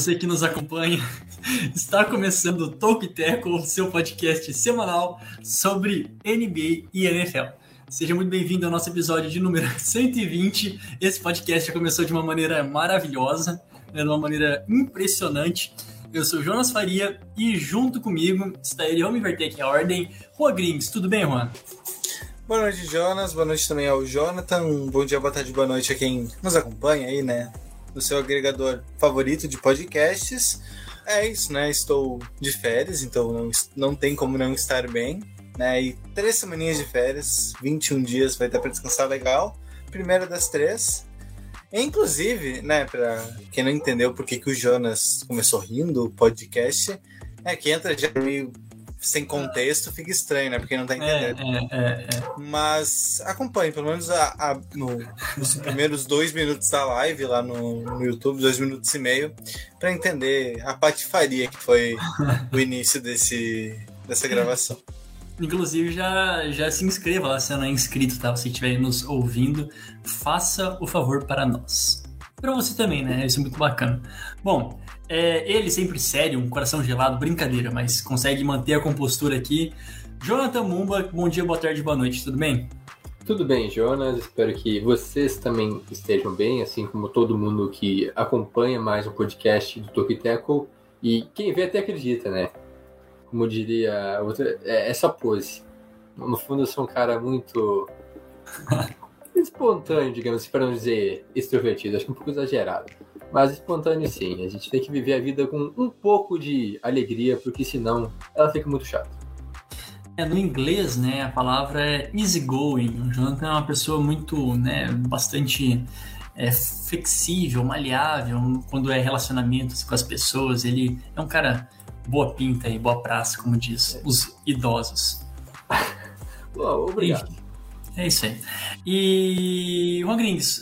você que nos acompanha. Está começando o Talk Tackle, seu podcast semanal sobre NBA e NFL. Seja muito bem-vindo ao nosso episódio de número 120. Esse podcast já começou de uma maneira maravilhosa, né, de uma maneira impressionante. Eu sou Jonas Faria e junto comigo está ele, vamos inverter aqui a ordem, Juan Grings. Tudo bem, Juan? Boa noite, Jonas. Boa noite também ao Jonathan. Bom dia, boa tarde, boa noite a quem nos acompanha aí, né? No seu agregador favorito de podcasts. É isso, né? Estou de férias, então não, não tem como não estar bem. Né? E três semaninhas de férias, 21 dias vai dar para descansar legal. Primeira das três. Inclusive, né, pra quem não entendeu por que, que o Jonas começou rindo o podcast, é que entra já meio sem contexto, fica estranho, né? Porque não tá É, entendendo. é, é, é. Mas acompanhe, pelo menos a, a- no- nos primeiros dois minutos da live lá no, no YouTube, dois minutos e meio, para entender a patifaria que foi o início desse, dessa gravação. Inclusive, já, já se inscreva lá se não é inscrito, tá? Se estiver nos ouvindo, faça o favor para nós. Para você também, né? Isso é muito bacana. Bom, é, ele sempre sério, um coração gelado, brincadeira, mas consegue manter a compostura aqui. Jonathan Mumba, bom dia, boa tarde, boa noite, tudo bem? Tudo bem, Jonas. Espero que vocês também estejam bem, assim como todo mundo que acompanha mais um podcast do Tackle. E quem vê até acredita, né? Como diria outra, é essa pose. No fundo, eu sou um cara muito espontâneo, digamos assim, para não dizer extrovertido. Acho que um pouco exagerado. Mas espontâneo sim. A gente tem que viver a vida com um pouco de alegria, porque senão ela fica muito chata. É, no inglês, né, a palavra é easygoing. O Jonathan é uma pessoa muito, né, bastante é, flexível, maleável quando é relacionamentos com as pessoas. Ele é um cara boa pinta e boa praça, como diz os idosos. Pô, obrigado. É isso aí. E, Juan Grings,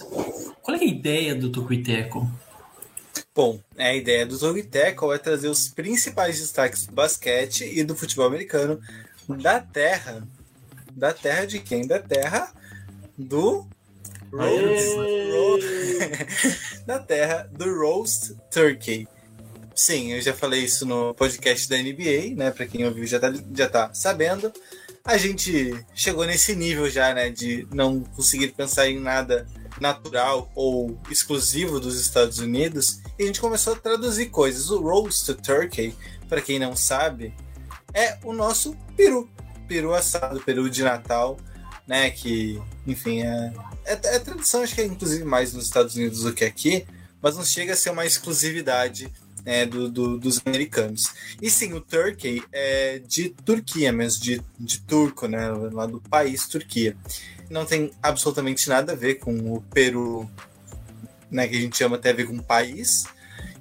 qual é a ideia do Tucuiteco? Bom, a ideia do Zog Tackle é trazer os principais destaques do basquete e do futebol americano da terra. Da terra de quem? Da terra do Roast. da terra do Roast Turkey. Sim, eu já falei isso no podcast da NBA, né? Pra quem ouviu já tá, já tá sabendo. A gente chegou nesse nível já, né? De não conseguir pensar em nada natural ou exclusivo dos Estados Unidos. E a gente começou a traduzir coisas. O Roast Turkey, para quem não sabe, é o nosso peru. Peru assado, peru de Natal, né? Que, enfim, é, é, é tradição, acho que é inclusive mais nos Estados Unidos do que aqui, mas não chega a ser uma exclusividade né, do, do- dos americanos. E sim, o turkey é de Turquia mesmo, de, de turco, né? Lá do país Turquia. Não tem absolutamente nada a ver com o Peru, né? Que a gente chama até a ver com país.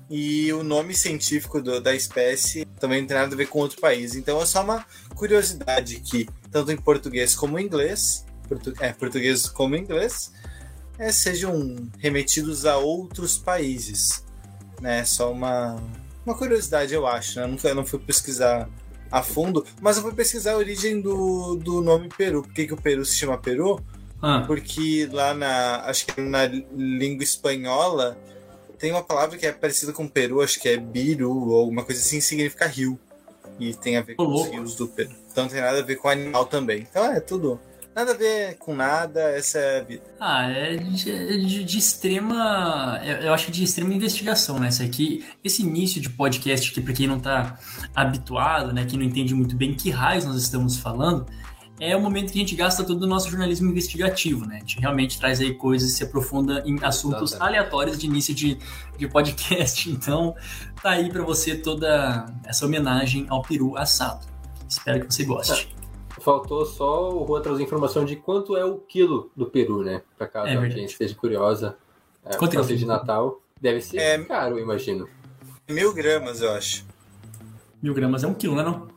E o nome científico do- da espécie também não tem nada a ver com outro país. Então é só uma curiosidade que, tanto em português como em inglês, portu- é, português como em inglês, é, sejam remetidos a outros países. Né? Só uma, uma curiosidade, eu acho. Né? Eu, nunca, eu não fui pesquisar a fundo, mas eu fui pesquisar a origem do, do nome Peru. Por que, que o Peru se chama Peru? Ah, Porque lá na. Acho que na língua espanhola tem uma palavra que é parecida com Peru, acho que é biru ou alguma coisa assim, significa rio. E tem a ver com Ô, os rios do Peru. Então não tem nada a ver com animal também. Então é tudo. Nada a ver com nada, essa é a vida. Ah, é de, de- de extrema. Eu eu acho de extrema investigação, né? Isso aqui, esse início de podcast aqui, pra quem não tá habituado, né? Quem não entende muito bem que raios nós estamos falando, é o momento que a gente gasta todo o nosso jornalismo investigativo, né? A gente realmente traz aí coisas e se aprofunda em assuntos aleatórios de início de, de podcast. Então, tá aí pra você toda essa homenagem ao peru assado. Espero que você goste. Faltou só o Juan trazer informação de quanto é o quilo do peru, né? Pra caso É a gente esteja curiosa. É, Quanto é de? Natal. Deve ser É. caro, eu imagino. Mil gramas, eu acho. Mil gramas é um quilo, né? Não?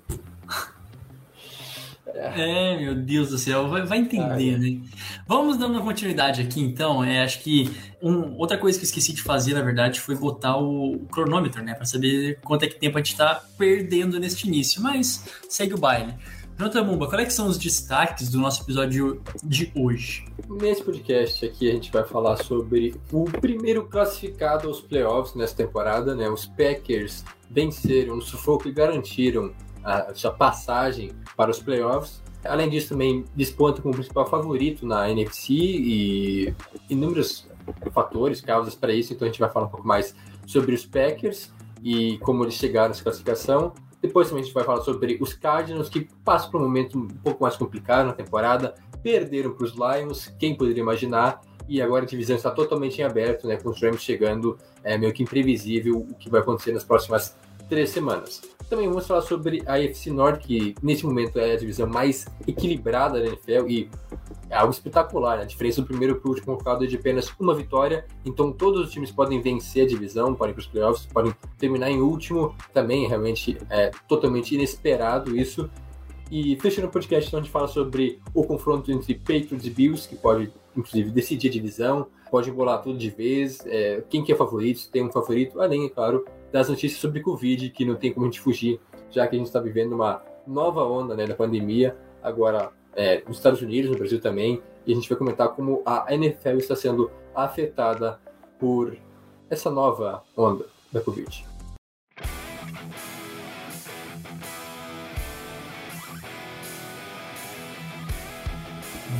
É, meu Deus do céu, vai, vai entender, né? Vamos dando continuidade aqui, então. É, acho que um, outra coisa que eu esqueci de fazer, na verdade, foi botar o, o cronômetro, né? Para saber quanto é que tempo a gente está perdendo neste início. Mas segue o baile. Jonathan Mumba, quais é são os destaques do nosso episódio de hoje? Nesse podcast aqui a gente vai falar sobre o primeiro classificado aos playoffs nessa temporada, né? Os Packers venceram no sufoco e garantiram a sua passagem para os playoffs. Além disso, também desponta como principal favorito na NFC e inúmeros fatores, causas para isso. Então a gente vai falar um pouco mais sobre os Packers e como eles chegaram nessa classificação. Depois também a gente vai falar sobre os Cardinals, que passam por um momento um pouco mais complicado na temporada, perderam para os Lions, quem poderia imaginar, e agora a divisão está totalmente em aberto, né, com os Rams chegando, é meio que imprevisível o que vai acontecer nas próximas três semanas. Também vamos falar sobre a AFC Norte, que nesse momento é a divisão mais equilibrada da NFL e é algo espetacular, né? A diferença do primeiro para o último colocado é de apenas uma vitória, então todos os times podem vencer a divisão, podem ir para os playoffs, podem terminar em último, também realmente é totalmente inesperado isso. E fechando o podcast, então, a gente fala sobre o confronto entre Patriots e Bills, que pode, inclusive, decidir a divisão, pode embolar tudo de vez, é, quem que é favorito, se tem um favorito, além, é claro, das notícias sobre Covid, que não tem como a gente fugir, já que a gente está vivendo uma nova onda né, da pandemia, agora é, nos Estados Unidos, no Brasil também, e a gente vai comentar como a NFL está sendo afetada por essa nova onda da Covid.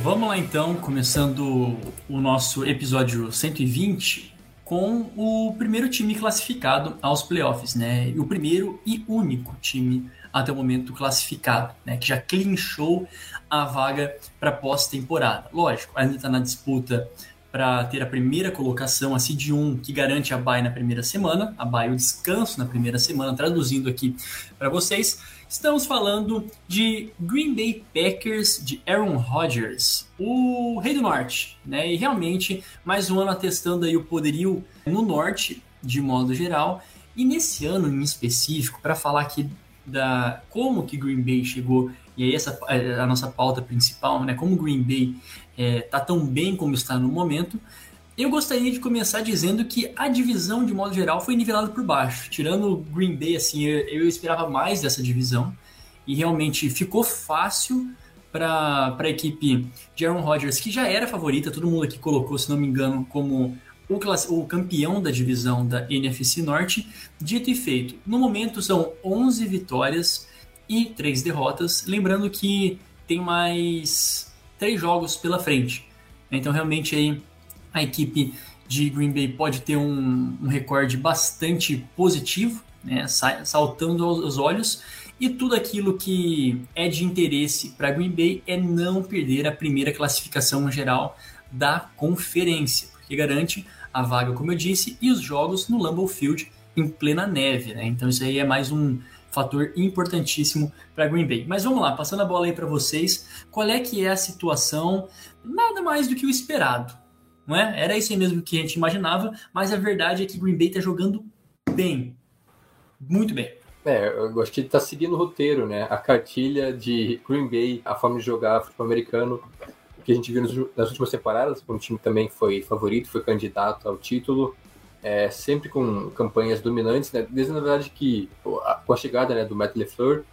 Vamos lá então, começando o nosso episódio 120 com o primeiro time classificado aos playoffs, né? O primeiro e único time até o momento classificado, né? Que já clinchou a vaga para pós-temporada. Lógico, ainda está na disputa para ter a primeira colocação, a seed 1, que garante a bye na primeira semana, a bye o descanso na primeira semana, traduzindo aqui para vocês. Estamos falando de Green Bay Packers de Aaron Rodgers, o Rei do Norte, né? E realmente mais um ano atestando aí o poderio no Norte de modo geral. E nesse ano em específico, para falar aqui da como que Green Bay chegou e aí essa é a nossa pauta principal, né? Como Green Bay é, tá tão bem como está no momento. Eu gostaria de começar dizendo que a divisão, de modo geral, foi nivelada por baixo. Tirando o Green Bay, assim, eu, eu esperava mais dessa divisão. E realmente ficou fácil para a equipe de Aaron Rodgers, que já era favorita, todo mundo aqui colocou, se não me engano, como o, o campeão da divisão da NFC Norte. Dito e feito, no momento são 11 vitórias e 3 derrotas. Lembrando que tem mais 3 jogos pela frente. Então, realmente, aí a equipe de Green Bay pode ter um, um recorde bastante positivo, né, saltando aos olhos. E tudo aquilo que é de interesse para Green Bay é não perder a primeira classificação geral da conferência, porque garante a vaga, como eu disse, e os jogos no Lambeau Field em plena neve. Né? Então isso aí é mais um fator importantíssimo para Green Bay. Mas vamos lá, passando a bola aí para vocês, qual é que é a situação? Nada mais do que o esperado não é? Era isso aí mesmo que a gente imaginava, mas a verdade é que Green Bay está jogando bem, muito bem. É, eu gosto que tá seguindo o roteiro, né? A cartilha de Green Bay, a forma de jogar futebol americano, que a gente viu nas últimas temporadas, quando o time também foi favorito, foi candidato ao título, é, sempre com campanhas dominantes, né? Desde, na verdade, que com a chegada né, do Matt LeFleur,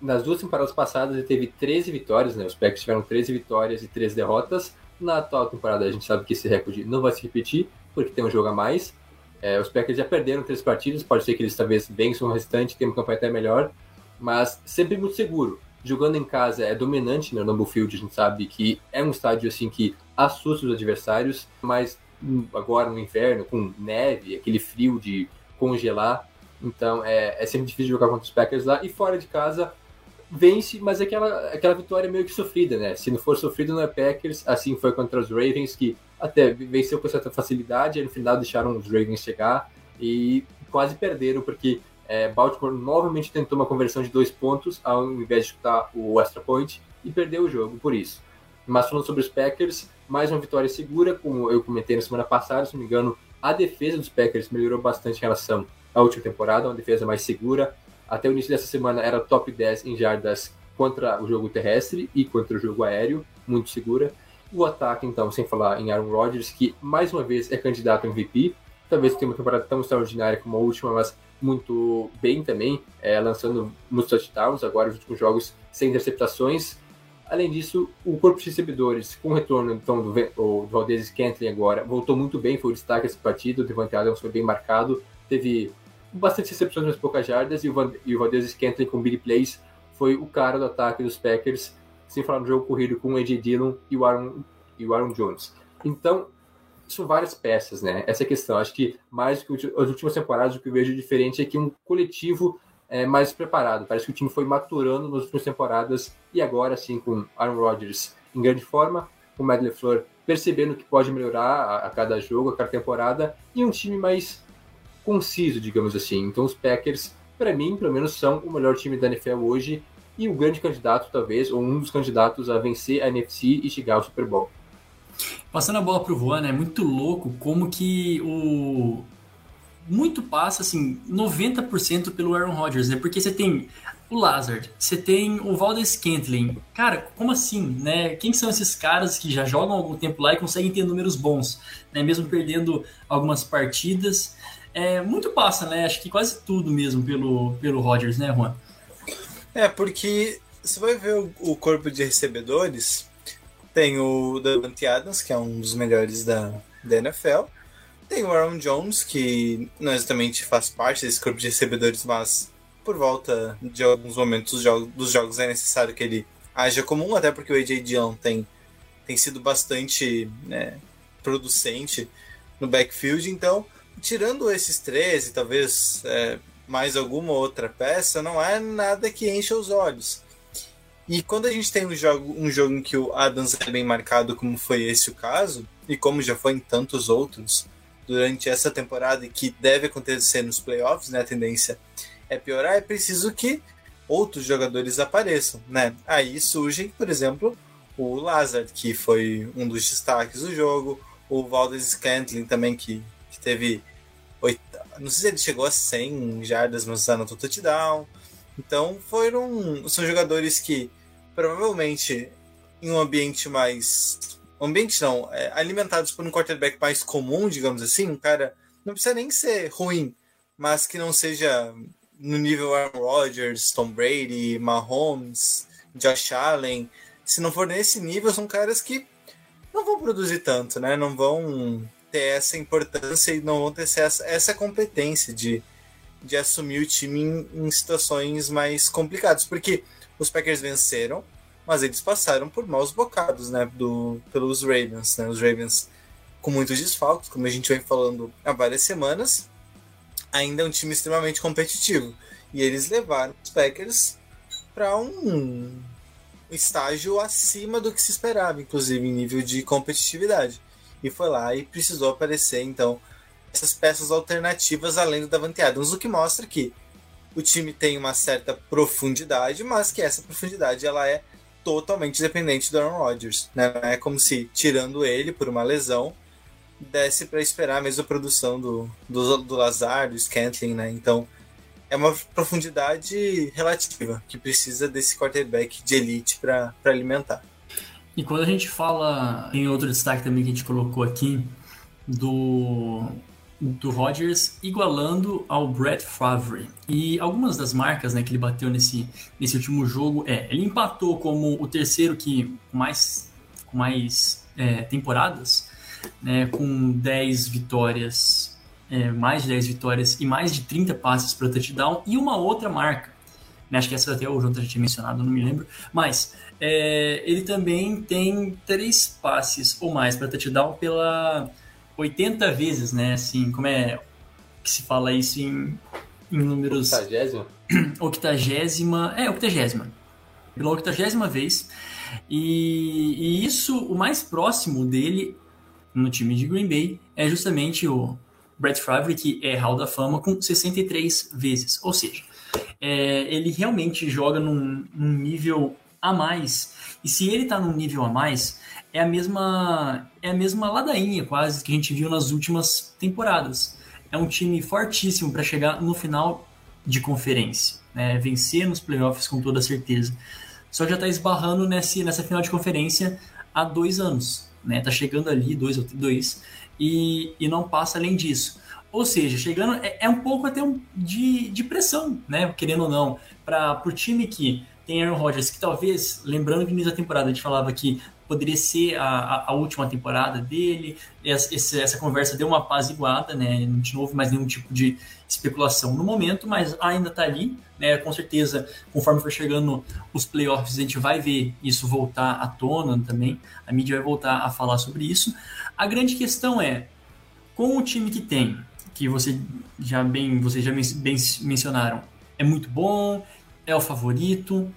nas duas temporadas passadas ele teve 13 vitórias, né? Os Packers tiveram 13 vitórias e 13 derrotas, na atual temporada a gente sabe que esse recorde não vai se repetir, porque tem um jogo a mais. É, os Packers já perderam três partidas, pode ser que eles talvez vençam o restante, tenham uma campanha até melhor, mas sempre muito seguro. Jogando em casa é dominante né, no Lambeau Field, a gente sabe que é um estádio assim que assusta os adversários, mas agora no inverno, com neve, aquele frio de congelar, então é, é sempre difícil jogar contra os Packers lá. E fora de casa, vence, mas é aquela, aquela vitória meio que sofrida, né? Se não for sofrido, não é Packers. Assim foi contra os Ravens, que até venceu com certa facilidade, aí no final deixaram os Ravens chegar e quase perderam, porque é, Baltimore novamente tentou uma conversão de dois pontos, ao invés de chutar o extra point, e perdeu o jogo por isso. Mas falando sobre os Packers, mais uma vitória segura, como eu comentei na semana passada, se não me engano, a defesa dos Packers melhorou bastante em relação à última temporada, uma defesa mais segura, até o início dessa semana era top 10 em jardas contra o jogo terrestre e contra o jogo aéreo, muito segura. O ataque, então, sem falar em Aaron Rodgers, que mais uma vez é candidato a MVP. Talvez tenha uma temporada tão extraordinária como a última, mas muito bem também, é, lançando muitos touchdowns, agora os últimos jogos sem interceptações. Além disso, o corpo de recebedores, com o retorno então, do, do Valdez Scantling agora, voltou muito bem, foi o destaque desse partido, o Devante Adams foi bem marcado, teve bastante recepções nas poucas jardas, e o, Van, e o Valdez Scantling com big plays foi o cara do ataque dos Packers, sem falar no jogo corrido com o AJ Dillon e o Aaron, e o Aaron Jones. Então, são várias peças, né? Essa é a questão. Acho que mais do que as últimas temporadas, o que eu vejo diferente é que um coletivo é mais preparado. Parece que o time foi maturando nas últimas temporadas e agora, assim, com Aaron Rodgers em grande forma, com o Matt LeFleur percebendo que pode melhorar a, a, cada jogo, a cada temporada, e um time mais conciso, digamos assim. Então, os Packers, para mim, pelo menos, são o melhor time da NFL hoje e o grande candidato, talvez, ou um dos candidatos a vencer a NFC e chegar ao Super Bowl. Passando a bola pro Juan, é muito louco como que o. Muito passa, assim, 90% pelo Aaron Rodgers, né? Porque você tem o Lazard, você tem o Valdez Scantling. Cara, como assim, né? Quem são esses caras que já jogam algum tempo lá e conseguem ter números bons, né? Mesmo perdendo algumas partidas. É, muito passa, né? Acho que quase tudo mesmo pelo, pelo Rodgers, né, Juan? É, porque você vai ver o, o corpo de recebedores, tem o Davante Adams, que é um dos melhores da, da NFL. Tem o Aaron Jones, que não exatamente faz parte desse corpo de recebedores, mas por volta de alguns momentos dos jogos, dos jogos é necessário que ele haja comum, até porque o AJ Dillon tem, tem sido bastante né, producente no backfield. Então, tirando esses três e talvez é, mais alguma outra peça, não é nada que encha os olhos. E quando a gente tem um jogo, um jogo em que o Adams é bem marcado, como foi esse o caso, e como já foi em tantos outros durante essa temporada e que deve acontecer nos playoffs, né? A tendência é piorar, é preciso que outros jogadores apareçam, né? Aí surge, por exemplo, o Lazard, que foi um dos destaques do jogo, o Valdez Scantling também, que, que teve. Não sei se ele chegou a 100 jardas, mas anotou touchdown. Então foram. São jogadores que provavelmente em um ambiente mais. Ambiente não, é, alimentados por um quarterback mais comum, digamos assim, um cara. Não precisa nem ser ruim, mas que não seja no nível Aaron Rodgers, Tom Brady, Mahomes, Josh Allen. Se não for nesse nível, são caras que não vão produzir tanto, né? Não vão ter essa importância e não vão ter essa, essa competência de de assumir o time em, em situações mais complicadas, porque os Packers venceram, mas eles passaram por maus bocados, né, do, pelos Ravens, né, os Ravens com muitos desfalques, como a gente vem falando há várias semanas, ainda é um time extremamente competitivo, e eles levaram os Packers para um estágio acima do que se esperava, inclusive em nível de competitividade, e foi lá e precisou aparecer, então, essas peças alternativas além do Davante Adams, o que mostra que o time tem uma certa profundidade, mas que essa profundidade ela é totalmente dependente do Aaron Rodgers. Né? É como se, tirando ele por uma lesão, desse para esperar a mesma produção do, do, do Lazar, do Scantling. Né? Então, é uma profundidade relativa que precisa desse quarterback de elite para alimentar. E quando a gente fala em outro destaque também que a gente colocou aqui, do do Rodgers igualando ao Brett Favre. E algumas das marcas né, que ele bateu nesse, nesse último jogo é, ele empatou como o terceiro que mais, com mais é, temporadas, né, com 10 vitórias, é, mais de 10 vitórias e mais de 30 passes para touchdown, e uma outra marca, né, acho que essa até o Jonathan já tinha mencionado, não me lembro, mas é, ele também tem três passes ou mais para touchdown pela 80 vezes, né? Assim, como é que se fala isso em, em números. Octagésima? Octagésima. É, octagésima. Pela octagésima vez. E, e isso, o mais próximo dele no time de Green Bay é justamente o Brett Favre, que é Hall da Fama, com 63 vezes. Ou seja, é, ele realmente joga num, num nível a mais. E se ele tá num nível a mais, é a mesma é a mesma ladainha quase que a gente viu nas últimas temporadas. É um time fortíssimo para chegar no final de conferência, né? vencer nos playoffs com toda certeza. só já está esbarrando nesse, nessa final de conferência há dois anos. Né? Tá chegando ali, dois ou dois, e, e não passa além disso. Ou seja, chegando é, é um pouco até um, de, de pressão, né? Querendo ou não, para o time que tem Aaron Rodgers, que talvez, lembrando que no início da temporada a gente falava que poderia ser a, a, a última temporada dele, essa, essa, conversa deu uma apaziguada, né? Não houve mais nenhum tipo de especulação no momento, mas ainda está ali, né? Com certeza, conforme for chegando os playoffs, a gente vai ver isso voltar à tona também, a mídia vai voltar a falar sobre isso. A grande questão é, com o time que tem, que você já bem, vocês já bem mencionaram, é muito bom, é o favorito,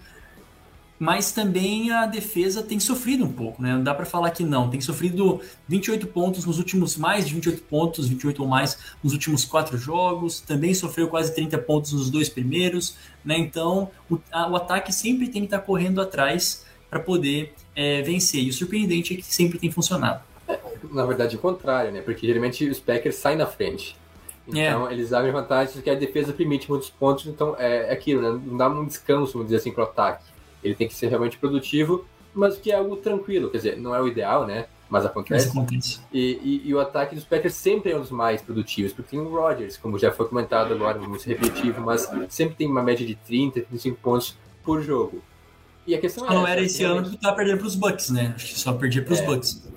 mas também a defesa tem sofrido um pouco, né? Não dá para falar que não. Tem sofrido 28 pontos nos últimos, mais de 28 pontos, 28 ou mais nos últimos quatro jogos. Também sofreu quase 30 pontos nos dois primeiros, né? Então o, a, o ataque sempre tem que estar tá correndo atrás para poder é, vencer. E o surpreendente é que sempre tem funcionado. Na verdade, o contrário, né? Porque geralmente os Packers saem na frente. Então, é. eles abrem vantagem que a defesa permite muitos pontos, então é, é aquilo, né? Não dá um descanso, vamos dizer assim, para o ataque. Ele tem que ser realmente produtivo, mas que é algo tranquilo, quer dizer, não é o ideal, né? Mas acontece. Mas acontece. E, e, e, o ataque dos Packers sempre é um dos mais produtivos, porque tem o Rodgers, como já foi comentado agora, muito repetitivo, mas sempre tem uma média de 30, 35 pontos por jogo. E a questão é. Não era esse ano que tá perdendo para os Bucks, né? Acho que só perdia para os é, Bucks.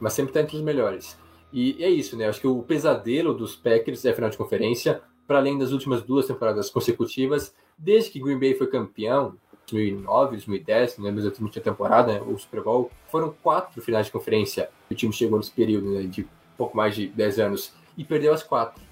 Mas sempre tá entre os melhores. E é isso, né? Acho que o pesadelo dos Packers é a final de conferência, para além das últimas duas temporadas consecutivas, desde que Green Bay foi campeão, 2009, 2010, não lembro exatamente a temporada, né, o Super Bowl, foram quatro finais de conferência o time chegou nesse período né, de pouco mais de 10 anos e perdeu as quatro.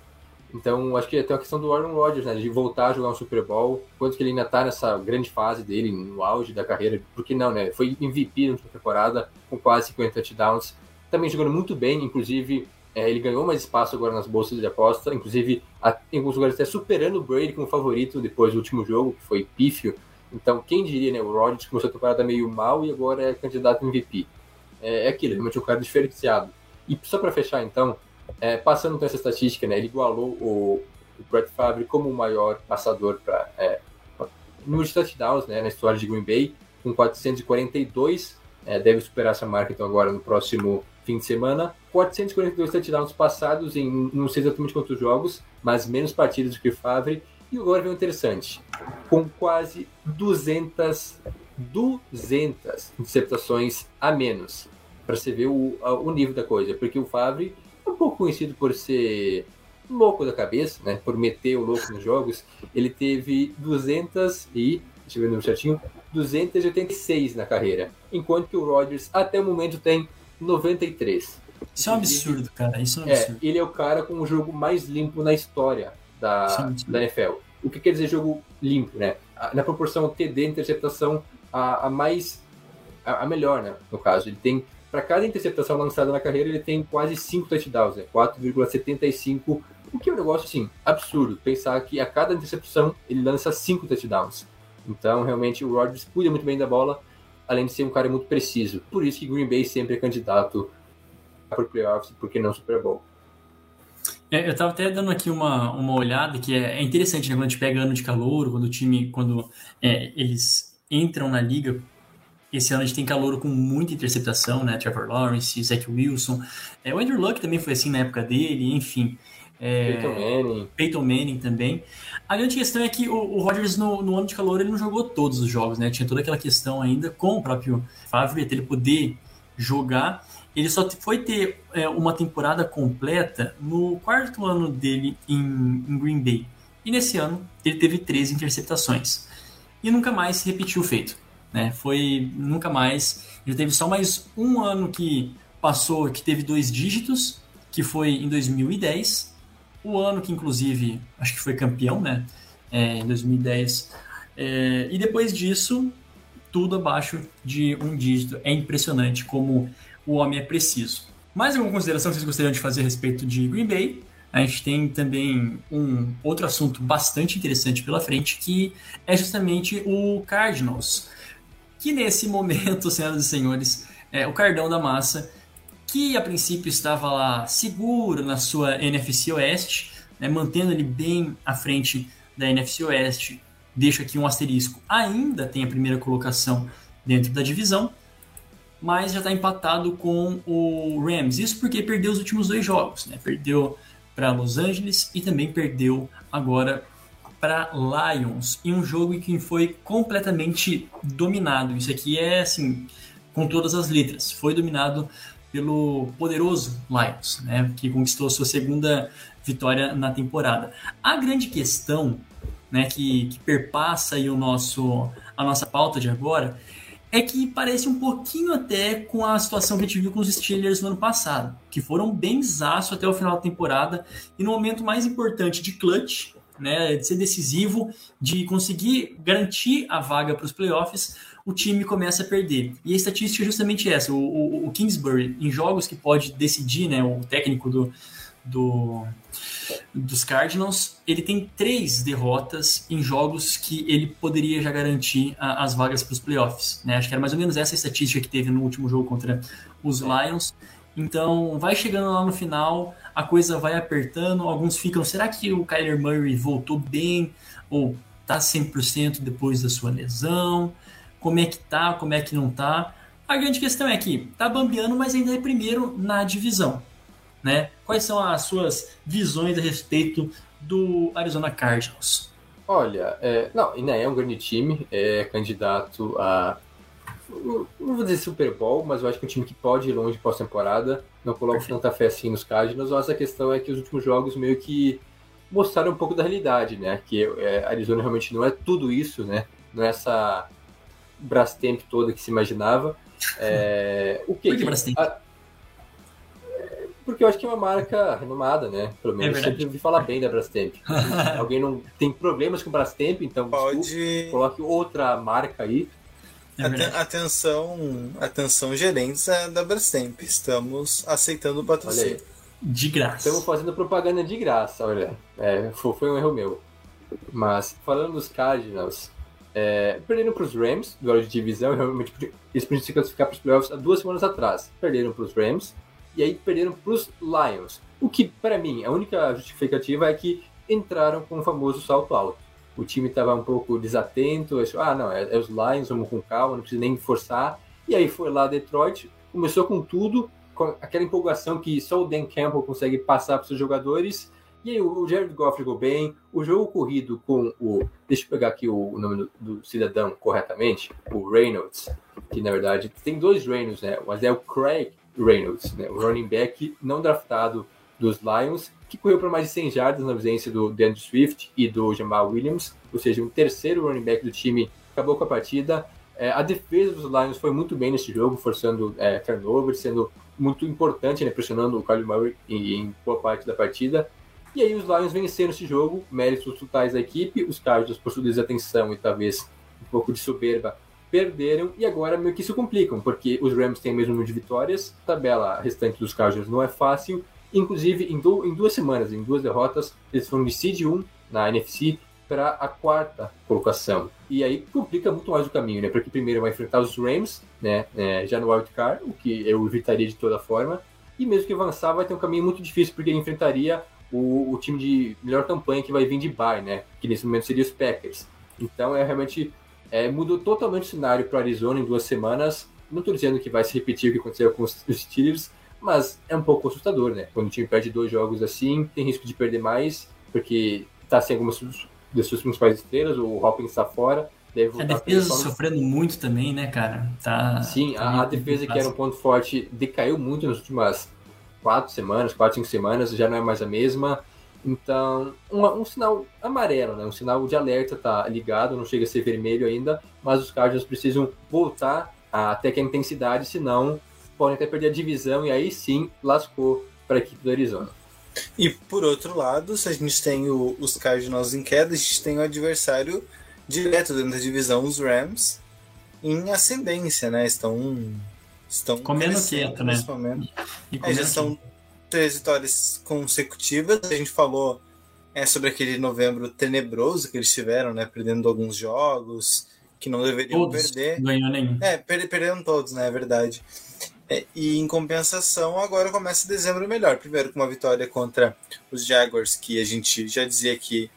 Então, acho que tem a questão do Aaron Rodgers, né, de voltar a jogar um Super Bowl, quanto que ele ainda está nessa grande fase dele, no auge da carreira, porque não, né, foi MVP na última temporada, com quase 50 touchdowns, também jogando muito bem, inclusive é, ele ganhou mais espaço agora nas bolsas de aposta, inclusive a, em alguns lugares até superando o Brady como favorito depois do último jogo, que foi pífio, então, quem diria, né? O Rodgers começou a temporada meio mal e agora é candidato MVP. É, é aquilo, realmente um cara diferenciado. E só para fechar, então, é, passando por essa estatística, né? Ele igualou o, o Brett Favre como o maior passador para é, número de touchdowns né, na história de Green Bay, com 442. É, deve superar essa marca, então, agora no próximo fim de semana. 442 touchdowns passados em não sei exatamente quantos jogos, mas menos partidas do que o Favre. E agora vem o interessante, com quase 200, 200 interceptações a menos, para você ver o, o nível da coisa, porque o Favre é um pouco conhecido por ser louco da cabeça, né, por meter o louco nos jogos, ele teve 200 e, deixa eu ver o número certinho, 286 na carreira, enquanto que o Rodgers até o momento tem 93. Isso é um absurdo, cara. Isso é um absurdo. É, ele é o cara com o jogo mais limpo na história da, da NFL. O que quer dizer jogo limpo, né? Na proporção TD, interceptação, a, a mais. A, a, melhor, né? No caso. Ele tem. Para cada interceptação lançada na carreira, ele tem quase 5 touchdowns, né? 4,75. O que é um negócio, assim, absurdo. Pensar que a cada interceptação ele lança 5 touchdowns. Então, realmente, o Rodgers cuida muito bem da bola, além de ser um cara muito preciso. Por isso que Green Bay sempre é candidato para playoffs, porque não Super Bowl. É, eu estava até dando aqui uma, uma olhada que é, é, interessante, né? Quando a gente pega ano de calor, quando o time, quando é, eles entram na liga, esse ano a gente tem calor com muita interceptação, né? Trevor Lawrence, Zach Wilson. É, o Andrew Luck também foi assim na época dele, enfim. É, Peyton Manning. Peyton Manning também. A grande questão é que o, o Rodgers, no, no, ano de calor, ele não jogou todos os jogos, né? Tinha toda aquela questão ainda com o próprio Favre, ele poder jogar. Ele só foi ter é, uma temporada completa no quarto ano dele em, em, Green Bay. E nesse ano ele teve 13 interceptações. E nunca mais se repetiu o feito. Né? Foi nunca mais. Ele teve só mais um ano que passou, que teve dois dígitos, que foi em 2010. O ano que, inclusive, acho que foi campeão, né? É, em 2010. É, e depois disso, tudo abaixo de um dígito. É impressionante como o homem é preciso. Mais alguma consideração que vocês gostariam de fazer a respeito de Green Bay? A gente tem também um outro assunto bastante interessante pela frente, que é justamente o Cardinals. Que nesse momento, senhoras e senhores, é o cardão da massa, que a princípio estava lá seguro na sua NFC Oeste, né, mantendo ele bem à frente da NFC Oeste deixo aqui um asterisco, ainda tem a primeira colocação dentro da divisão, mas já está empatado com o Rams. Isso porque perdeu os últimos dois jogos, né? Perdeu para Los Angeles e também perdeu agora para Lions em um jogo em que foi completamente dominado. Isso aqui é assim, com todas as letras. Foi dominado pelo poderoso Lions, né, que conquistou sua segunda vitória na temporada. A grande questão, né, que, que perpassa o nosso a nossa pauta de agora é que parece um pouquinho até com a situação que a gente viu com os Steelers no ano passado, que foram bem zaço até o final da temporada e no momento mais importante de clutch, né, de ser decisivo, de conseguir garantir a vaga para os playoffs, o time começa a perder. E a estatística é justamente essa: o, o, o Kingsbury, em jogos que pode decidir, né, o técnico do, do, dos Cardinals, ele tem três derrotas em jogos que ele poderia já garantir a, as vagas para os playoffs. Né? Acho que era mais ou menos essa estatística que teve no último jogo contra os Lions. Então, vai chegando lá no final, a coisa vai apertando, alguns ficam, será que o Kyler Murray voltou bem ou tá 100% depois da sua lesão? Como é que tá, como é que não tá? A grande questão é que tá bambeando, mas ainda é primeiro na divisão, né? Quais são as suas visões a respeito do Arizona Cardinals? Olha, é, não, ainda é um grande time, é candidato a não vou dizer Super Bowl, mas eu acho que é um time que pode ir longe pós-temporada. Não coloco Perfeito. tanta fé assim nos Cardinals, mas a questão é que os últimos jogos meio que mostraram um pouco da realidade, né? Que é, Arizona realmente não é tudo isso, né? Não é essa Brastemp toda que se imaginava. É, o que, Por que Brastemp? A, é, porque eu acho que é uma marca renomada, né? Pelo menos é sempre ouvi falar bem da Brastemp. Alguém não tem problemas com Brastemp, então Pode... desculpa, coloque outra marca aí. É atenção, atenção gerentes da Brastemp. Estamos aceitando o patrocínio. De graça. Estamos fazendo propaganda de graça, olha. É, foi um erro meu. Mas falando dos Cardinals, é, perderam para os Rams, duelo de divisão, realmente eles podiam se classificar para os playoffs há duas semanas atrás. Perderam para os Rams e aí perderam para os Lions. O que, para mim, a única justificativa é que entraram com o famoso salto alto o time estava um pouco desatento, achou, ah, não, é, é, os Lions, vamos com calma, não precisa nem forçar. E aí foi lá Detroit, começou com tudo, com aquela empolgação que só o Dan Campbell consegue passar para os jogadores. E aí o Jared Goff jogou bem, o jogo corrido com o, deixa eu pegar aqui o, nome do, do, cidadão corretamente, o Reynolds, que na verdade tem dois Reynolds, né? Mas é o Craig Reynolds, né? O running back não draftado dos Lions, que correu para mais de 100 jardas na ausência do DeAndre Swift e do Jamal Williams, ou seja, um terceiro running back do time acabou com a partida. É, a defesa dos Lions foi muito bem nesse jogo, forçando é, turnover, sendo muito importante, né, pressionando o Kyle Murray em, em, boa parte da partida. E aí os Lions venceram esse jogo, méritos totais da equipe, os Cardinals, por sua desatenção e talvez um pouco de soberba, perderam e agora meio que se complicam, porque os Rams têm o mesmo número de vitórias, a tabela restante dos Cardinals não é fácil Inclusive, em, em duas semanas, em duas derrotas, eles foram de seed 1 na NFC para a quarta colocação. E aí complica muito mais o caminho, né? Porque primeiro vai enfrentar os Rams, né? É, já no wildcard, o que eu evitaria de toda forma. E mesmo que avançar, vai ter um caminho muito difícil, porque ele enfrentaria o, o time de melhor campanha que vai vir de bye, né? Que nesse momento seria os Packers. Então é realmente é, mudou totalmente o cenário para Arizona em duas semanas. Não estou dizendo que vai se repetir o que aconteceu com os Steelers, mas é um pouco assustador, né? Quando o time perde dois jogos assim, tem risco de perder mais, porque tá sem algumas das suas principais estrelas, o Hopkins está fora. A defesa sofrendo muito também, né, cara? Tá, Sim, tá a, a defesa que era um ponto forte decaiu muito nas últimas quatro semanas, quatro, cinco semanas, já não é mais a mesma. Então, um, sinal amarelo, né? Um sinal de alerta tá ligado, não chega a ser vermelho ainda, mas os Cardinals precisam voltar até que a intensidade, senão podem até perder a divisão e aí sim lascou para a equipe do Arizona. E por outro lado, se a gente tem o, os Cardinals em queda, a gente tem o adversário direto dentro da divisão, os Rams, em ascendência, né? Estão. Estão comendo quieto, né? E, e é, já são três vitórias consecutivas. A gente falou é, sobre aquele novembro tenebroso que eles tiveram, né? Perdendo alguns jogos que não deveriam todos, perder. Ganhou nenhum. É, per perderam todos, né? É verdade. É, e em compensação, agora começa dezembro melhor. Primeiro com uma vitória contra os Jaguars, que a gente já dizia que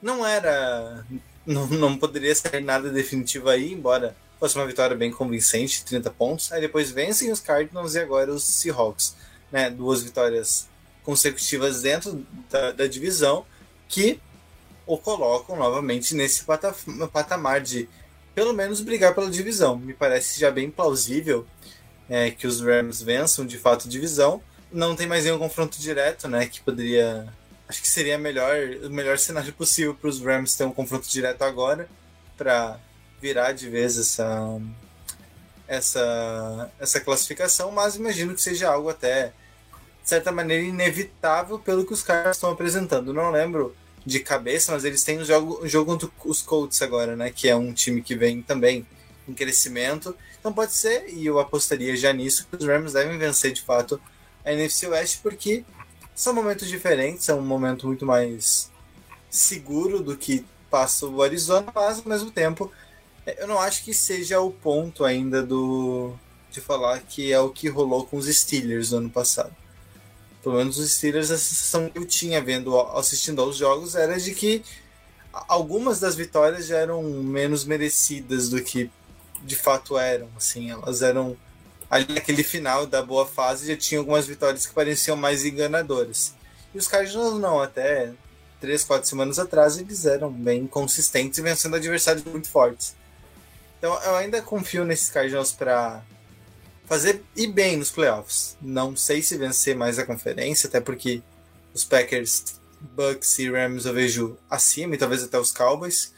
não era não, não poderia ser nada definitivo aí, embora fosse uma vitória bem convincente, 30 pontos. Aí depois vencem os Cardinals e agora os Seahawks. Né? Duas vitórias consecutivas dentro da, da divisão que o colocam novamente nesse patamar de pelo menos brigar pela divisão. Me parece já bem plausível é, que os Rams vençam de fato a divisão. Não tem mais nenhum confronto direto, né? Que poderia. Acho que seria melhor, o melhor cenário possível para os Rams ter um confronto direto agora, para virar de vez essa, essa, essa classificação, mas imagino que seja algo até, de certa maneira, inevitável pelo que os caras estão apresentando. Não lembro de cabeça, mas eles têm um jogo, um jogo contra os Colts agora, né? Que é um time que vem também em crescimento. Então pode ser, e eu apostaria já nisso, que os Rams devem vencer de fato a NFC West, porque são momentos diferentes, é um momento muito mais seguro do que passa o Arizona, mas ao mesmo tempo eu não acho que seja o ponto ainda do de falar que é o que rolou com os Steelers no ano passado. Pelo menos os Steelers, a sensação que eu tinha vendo, assistindo aos jogos, era de que algumas das vitórias já eram menos merecidas do que de fato eram. Assim, elas eram ali naquele final da boa fase já tinha algumas vitórias que pareciam mais enganadoras. E os Cardinals não, até três, quatro semanas atrás eles eram bem consistentes e vencendo adversários muito fortes. Então eu ainda confio nesses Cardinals para fazer ir bem nos playoffs. Não sei se vencer mais a conferência, até porque os Packers, Bucks e Rams eu vejo acima e talvez até os Cowboys.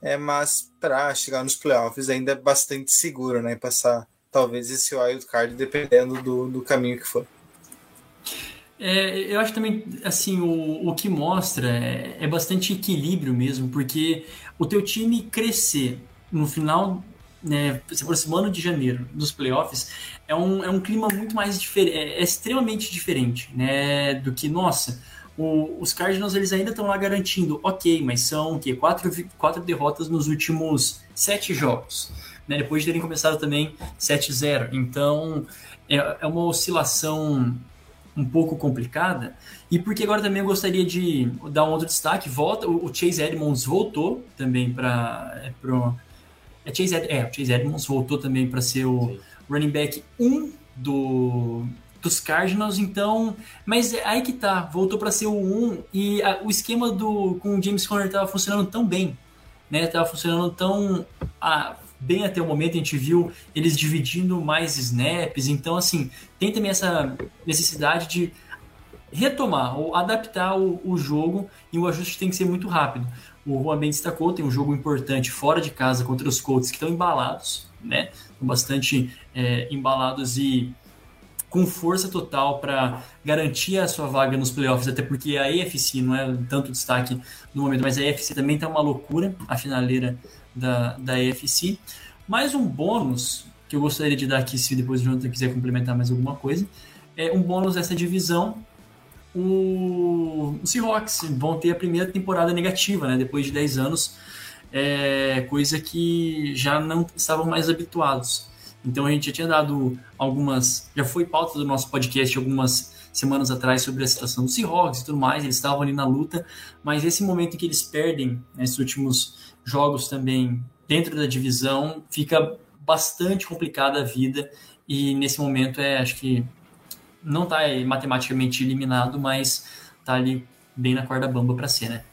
É, mas para chegar nos playoffs ainda é bastante seguro, né? Passar talvez esse wild card dependendo do, do caminho que for. É, eu acho também, assim, o, o que mostra é, é bastante equilíbrio mesmo, porque o teu time crescer no final, né, se aproximando de janeiro, dos playoffs, é um, é um clima muito mais diferente, é, é, extremamente diferente, né, do que, nossa, o, os Cardinals eles ainda estão lá garantindo, ok, mas são o quê? Quatro, quatro derrotas nos últimos sete jogos, né, depois de terem começado também 7-0, então é, é uma oscilação um pouco complicada. E porque agora também eu gostaria de dar um outro destaque. Volta, o Chase Edmonds voltou também para é, Chase, Ed, é, o Chase Edmonds voltou também para ser o Sim. running back 1 do, dos Cardinals, então. Mas é aí que tá, voltou para ser o 1 e a, o esquema do com o James Conner estava funcionando tão bem, né? Tava funcionando tão a, bem até o momento, a gente viu eles dividindo mais snaps, então assim, tem também essa necessidade de retomar ou adaptar o, o jogo e o ajuste tem que ser muito rápido o Juan bem destacou, tem um jogo importante fora de casa contra os Colts que estão embalados, né? Estão bastante é, embalados e com força total para garantir a sua vaga nos playoffs, até porque a EFC não é tanto destaque no momento, mas a EFC também está uma loucura, a finaleira da, da EFC. Mais um bônus que eu gostaria de dar aqui, se depois o Jonathan quiser complementar mais alguma coisa, é um bônus dessa divisão o, Seahawks vão ter a primeira temporada negativa, né? Depois de 10 anos, é, coisa que já não estavam mais habituados. Então a gente já tinha dado algumas. Já foi pauta do nosso podcast algumas semanas atrás sobre a situação do Seahawks e tudo mais. Eles estavam ali na luta, mas esse momento em que eles perdem nesses últimos jogos também dentro da divisão, fica bastante complicada a vida. E nesse momento é, acho que não está matematicamente eliminado, mas está ali bem na corda bamba para ser, né?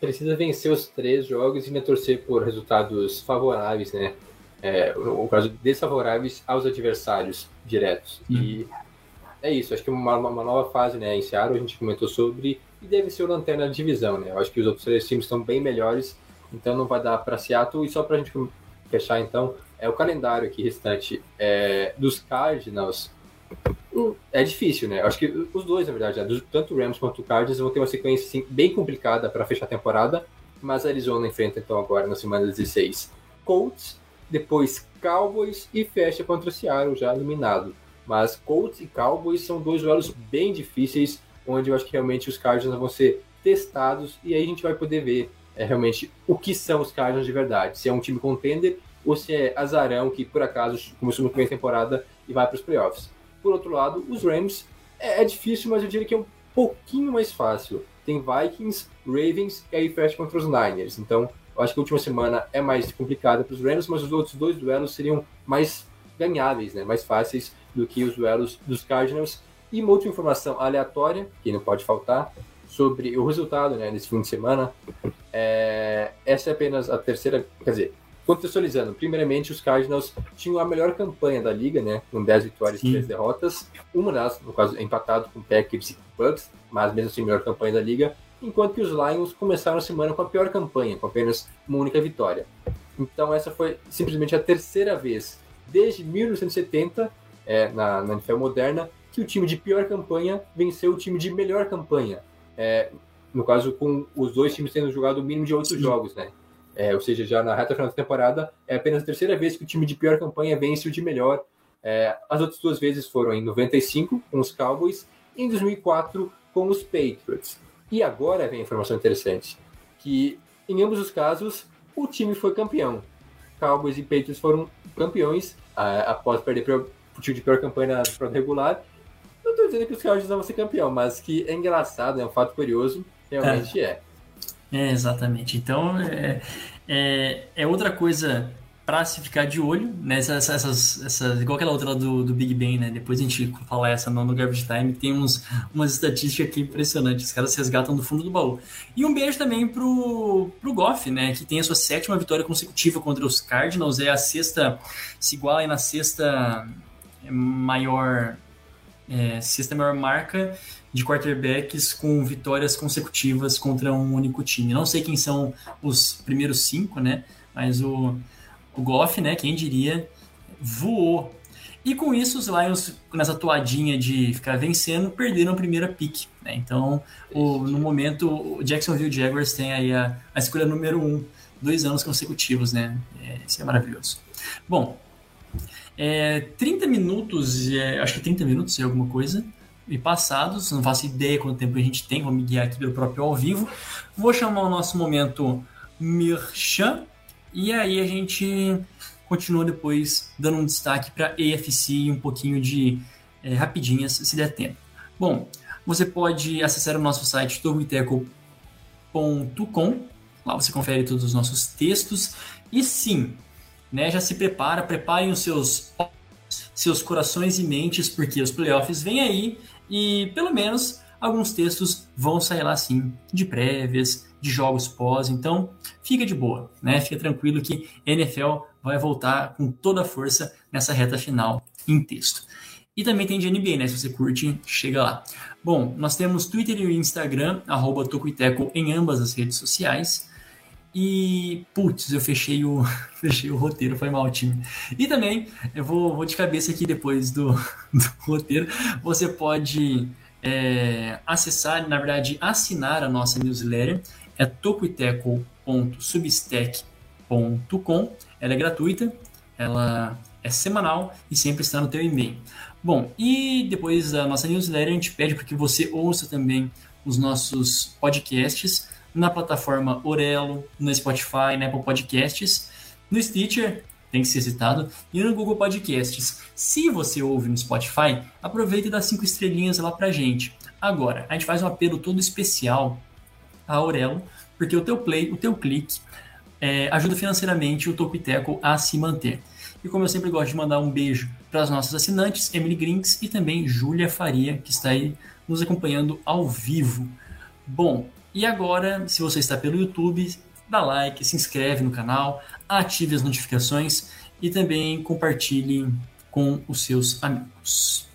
Precisa vencer os três jogos e ainda torcer por resultados favoráveis, né? É, no caso, desfavoráveis aos adversários diretos. Hum. E é isso, acho que uma, uma nova fase, né? Em Seattle, a gente comentou sobre, e deve ser o lanterna da divisão, né? Eu acho que os outros três times estão bem melhores, então não vai dar para Seattle. E só para a gente fechar, então, é o calendário aqui restante é, dos Cardinals é difícil, né? Acho que os dois, na verdade, né? tanto o Rams quanto o Cardinals vão ter uma sequência assim, bem complicada para fechar a temporada, mas a Arizona enfrenta então agora na semana 16 Colts, depois Cowboys e fecha contra o Seattle já eliminado. Mas Colts e Cowboys são dois duelos bem difíceis, onde eu acho que realmente os Cardinals vão ser testados e aí a gente vai poder ver é, realmente o que são os Cardinals de verdade. Se é um time contender ou se é azarão que por acaso começou muito bem a temporada e vai para os playoffs. Por outro lado, os Rams é, é, difícil, mas eu diria que é um pouquinho mais fácil. Tem Vikings, Ravens e aí fecha contra os Niners. Então, Eu acho que a última semana é mais complicada para os Rams, mas os outros dois duelos seriam mais ganháveis, né? mais fáceis do que os duelos dos Cardinals. E uma última informação aleatória, que não pode faltar, sobre o resultado né, desse fim de semana. É, essa é apenas a terceira, quer dizer, contextualizando, primeiramente os Cardinals tinham a melhor campanha da liga, né, com 10 vitórias e 3 derrotas, uma das, no caso, empatado com Packers e Bucks, mas mesmo assim a melhor campanha da liga, enquanto que os Lions começaram a semana com a pior campanha, com apenas uma única vitória. Então essa foi simplesmente a terceira vez desde 1970, é, na, na NFL moderna, que o time de pior campanha venceu o time de melhor campanha é, no caso com os dois times tendo jogado o mínimo de oito jogos, né? É, ou seja, já na reta final da temporada, é apenas a terceira vez que o time de pior campanha vence o de melhor. É, as outras duas vezes foram em 95 com os Cowboys e em 2004 com os Patriots. E agora vem a informação interessante, que em ambos os casos o time foi campeão. Cowboys e Patriots foram campeões após perder para o time de pior campanha na regular não estou dizendo que os Cowboys vão ser campeão, mas que é engraçado, é um fato curioso, realmente é. É, é exatamente. Então, é, é, é outra coisa para se ficar de olho, né? Essas, essas, essas, igual aquela outra do, do Big Ben, né? Depois a gente fala essa no, Garbage Time, tem uns, umas estatísticas aqui impressionantes, os caras resgatam do fundo do baú. E um beijo também pro, pro Goff, né? Que tem a sua sétima vitória consecutiva contra os Cardinals, é a sexta, se iguala aí na sexta maior é, sexta maior marca de quarterbacks com vitórias consecutivas contra um único time. Não sei quem são os primeiros cinco, né? Mas o, o Goff, né? Quem diria, voou. E com isso, os Lions, nessa toadinha de ficar vencendo, perderam a primeira pick. Né? Então, o, no momento, o Jacksonville Jaguars tem aí a, a escolha número um, dois anos consecutivos, né? É, isso é maravilhoso. Bom, é, 30 minutos, é, acho que 30 minutos é alguma coisa, e passados, não faço ideia quanto tempo a gente tem, vou me guiar aqui pelo próprio ao vivo. Vou chamar o nosso momento Mirchan, e aí a gente continua depois dando um destaque para AFC e um pouquinho de é, rapidinhas, se der tempo. Bom, você pode acessar o nosso site turboiteco.com, lá você confere todos os nossos textos, e sim, né, já se prepara, preparem os seus seus corações e mentes, porque os playoffs vêm aí e pelo menos alguns textos vão sair lá sim, de prévias, de jogos pós, então fica de boa, né? Fica tranquilo que NFL vai voltar com toda a força nessa reta final em texto. E também tem de NBA, né? Se você curte, chega lá. Bom, nós temos Twitter e Instagram, arroba Tocoiteco em ambas as redes sociais. E, putz, eu fechei o, fechei o roteiro, foi mal, time. E também, eu vou, vou de cabeça aqui depois do, do roteiro. Você pode é, acessar, na verdade, assinar a nossa newsletter. É tocoiteco.substack.com. Ela é gratuita, ela é semanal e sempre está no teu e-mail. Bom, e depois da nossa newsletter, a gente pede para que você ouça também os nossos podcasts na plataforma Orelo, no Spotify, na Apple Podcasts, no Stitcher, tem que ser citado, e no Google Podcasts. Se você ouve no Spotify, aproveita e dá cinco estrelinhas lá pra gente. Agora, a gente faz um apelo todo especial a Aurelo, porque o teu play, o teu clique, é, ajuda financeiramente o Topiteco a se manter. E como eu sempre gosto de mandar um beijo para as nossas assinantes, Emily Grinks e também Júlia Faria, que está aí nos acompanhando ao vivo. Bom, e agora, se você está pelo YouTube, dá like, se inscreve no canal, ative as notificações e também compartilhe com os seus amigos.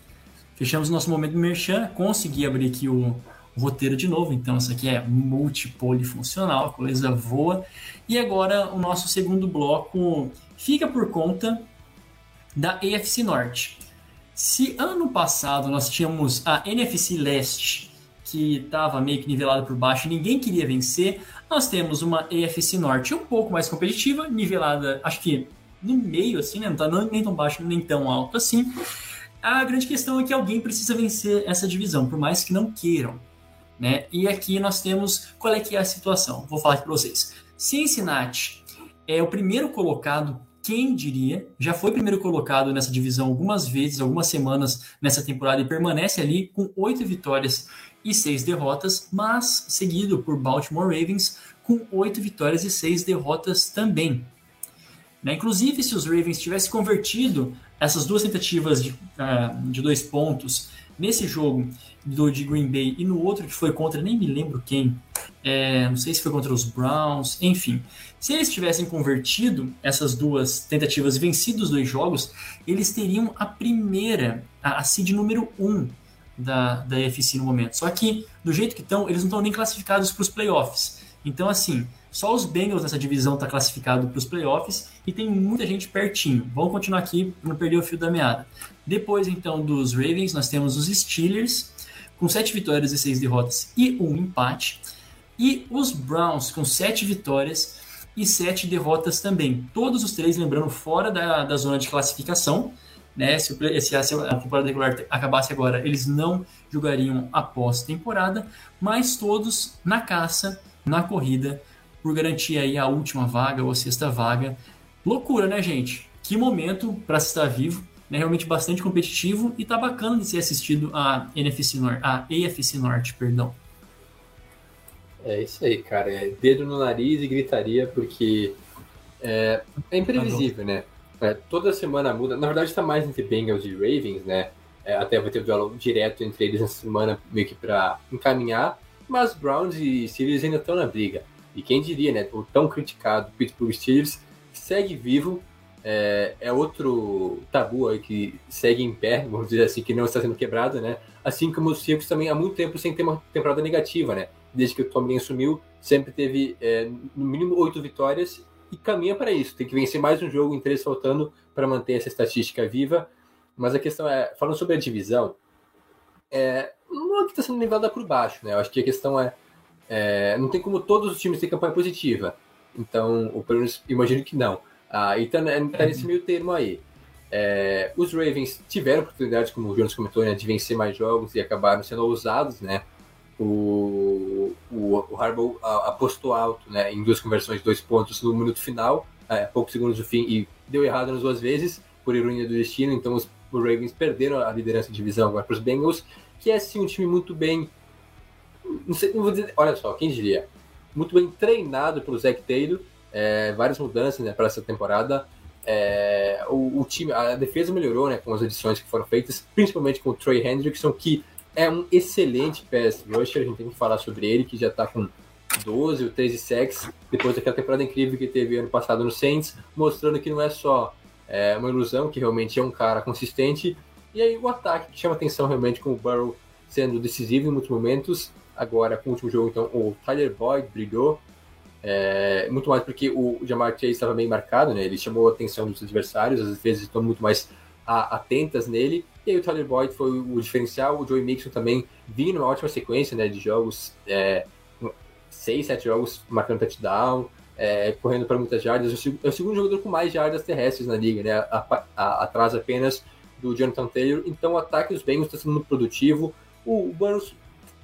Fechamos nosso momento merchan, consegui abrir aqui o, o roteiro de novo, então isso aqui é multipolifuncional, a coisa voa. E agora o nosso segundo bloco fica por conta da EFC Norte. Se ano passado nós tínhamos a NFC Leste que estava meio que nivelado por baixo, ninguém queria vencer. Nós temos uma AFC Norte um pouco mais competitiva, nivelada, acho que no meio, assim, né? Não tá nem tão baixo nem tão alto assim. A grande questão é que alguém precisa vencer essa divisão, por mais que não queiram. Né? E aqui nós temos qual é que é a situação. Vou falar aqui para vocês. Cincinnati é o primeiro colocado quem diria, já foi primeiro colocado nessa divisão algumas vezes, algumas semanas nessa temporada e permanece ali com oito vitórias e seis derrotas, mas seguido por Baltimore Ravens com oito vitórias e seis derrotas também. Né? Inclusive, se os Ravens tivessem convertido essas duas tentativas de, uh, de dois pontos nesse jogo do de Green Bay e no outro que foi contra, nem me lembro quem, é, não sei se foi contra os Browns, enfim. Se eles tivessem convertido essas duas tentativas e vencido os dois jogos, eles teriam a primeira, a, a seed número 1 um da, da EFC no momento. Só que, do jeito que estão, eles não estão nem classificados para os playoffs. Então, assim, só os Bengals nessa divisão está classificado para os playoffs e tem muita gente pertinho. Vamos continuar aqui para não perder o fio da meada. Depois, então, dos Ravens, nós temos os Steelers, com sete vitórias e seis derrotas e um empate. E os Browns, com sete vitórias e sete derrotas também. Todos os três, lembrando, fora da, da zona de classificação. Né? Se, se a temporada regular acabasse agora, eles não jogariam a pós-temporada, mas todos na caça, na corrida por garantir aí a última vaga ou a sexta vaga. Loucura, né, gente? Que momento para se estar vivo, né? Realmente bastante competitivo e tá bacana de ser assistido a NFC Norte, a AFC Norte, perdão. É isso aí, cara. É dedo no nariz e gritaria, porque é, é imprevisível, né? É, toda semana muda. Na verdade, está mais entre Bengals e Ravens, né? É, até vai ter o um duelo direto entre eles nessa semana, meio que para encaminhar. Mas Browns e Steelers ainda estão na briga. E quem diria, né? O tão criticado Pittsburgh Steelers segue vivo. É, é, outro tabu aí que segue em pé, vamos dizer assim, que não está sendo quebrado, né? Assim como os Seahawks também há muito tempo sem ter uma temporada negativa, né? Desde que o Tomlin assumiu, sempre teve é, no mínimo oito vitórias e caminha para isso. Tem que vencer mais um jogo em três faltando para manter essa estatística viva. Mas a questão é, falando sobre a divisão, é, não é que está sendo nivelada por baixo, né? Eu acho que a questão é é, não tem como todos os times terem campanha positiva. Então, pelo menos imagino que não. Ah, então, tá nesse meio termo aí. É, os Ravens tiveram oportunidade, como o Jonas comentou, né, de vencer mais jogos e acabaram sendo ousados, né? O, o, o Harbaugh apostou alto né, em duas conversões de dois pontos no minuto final, é, poucos segundos do fim, e deu errado nas duas vezes, por ironia do destino. Então, os, Ravens perderam a liderança de divisão agora para os Bengals, que é sim um time muito bem não, sei, não vou dizer, olha só, quem diria? Muito bem treinado pelo Zac Taylor, é, várias mudanças né, para essa temporada. É, o, o, time, a defesa melhorou né, com as adições que foram feitas, principalmente com o Trey Hendrickson, que é um excelente pass rusher, a gente tem que falar sobre ele, que já está com 12 ou 13 sacks, depois daquela temporada incrível que teve ano passado no Saints, mostrando que não é só é, uma ilusão, que realmente é um cara consistente, e aí o ataque que chama atenção realmente com o Burrow sendo decisivo em muitos momentos, Agora, com o último jogo, então, o Tyler Boyd brilhou. É, muito mais porque o Jamar Chase estava bem marcado, né? Ele chamou a atenção dos adversários, às vezes estão muito mais a, atentas nele. E aí o Tyler Boyd foi o diferencial, o Joey Mixon também vinha numa ótima sequência né, de jogos, é, seis, sete jogos marcando touchdown, é, correndo para muitas jardas. É o segundo jogador com mais jardas terrestres na liga, né? Atrás apenas do Jonathan Taylor. Então o ataque dos Bengals está sendo muito produtivo. O, o Burns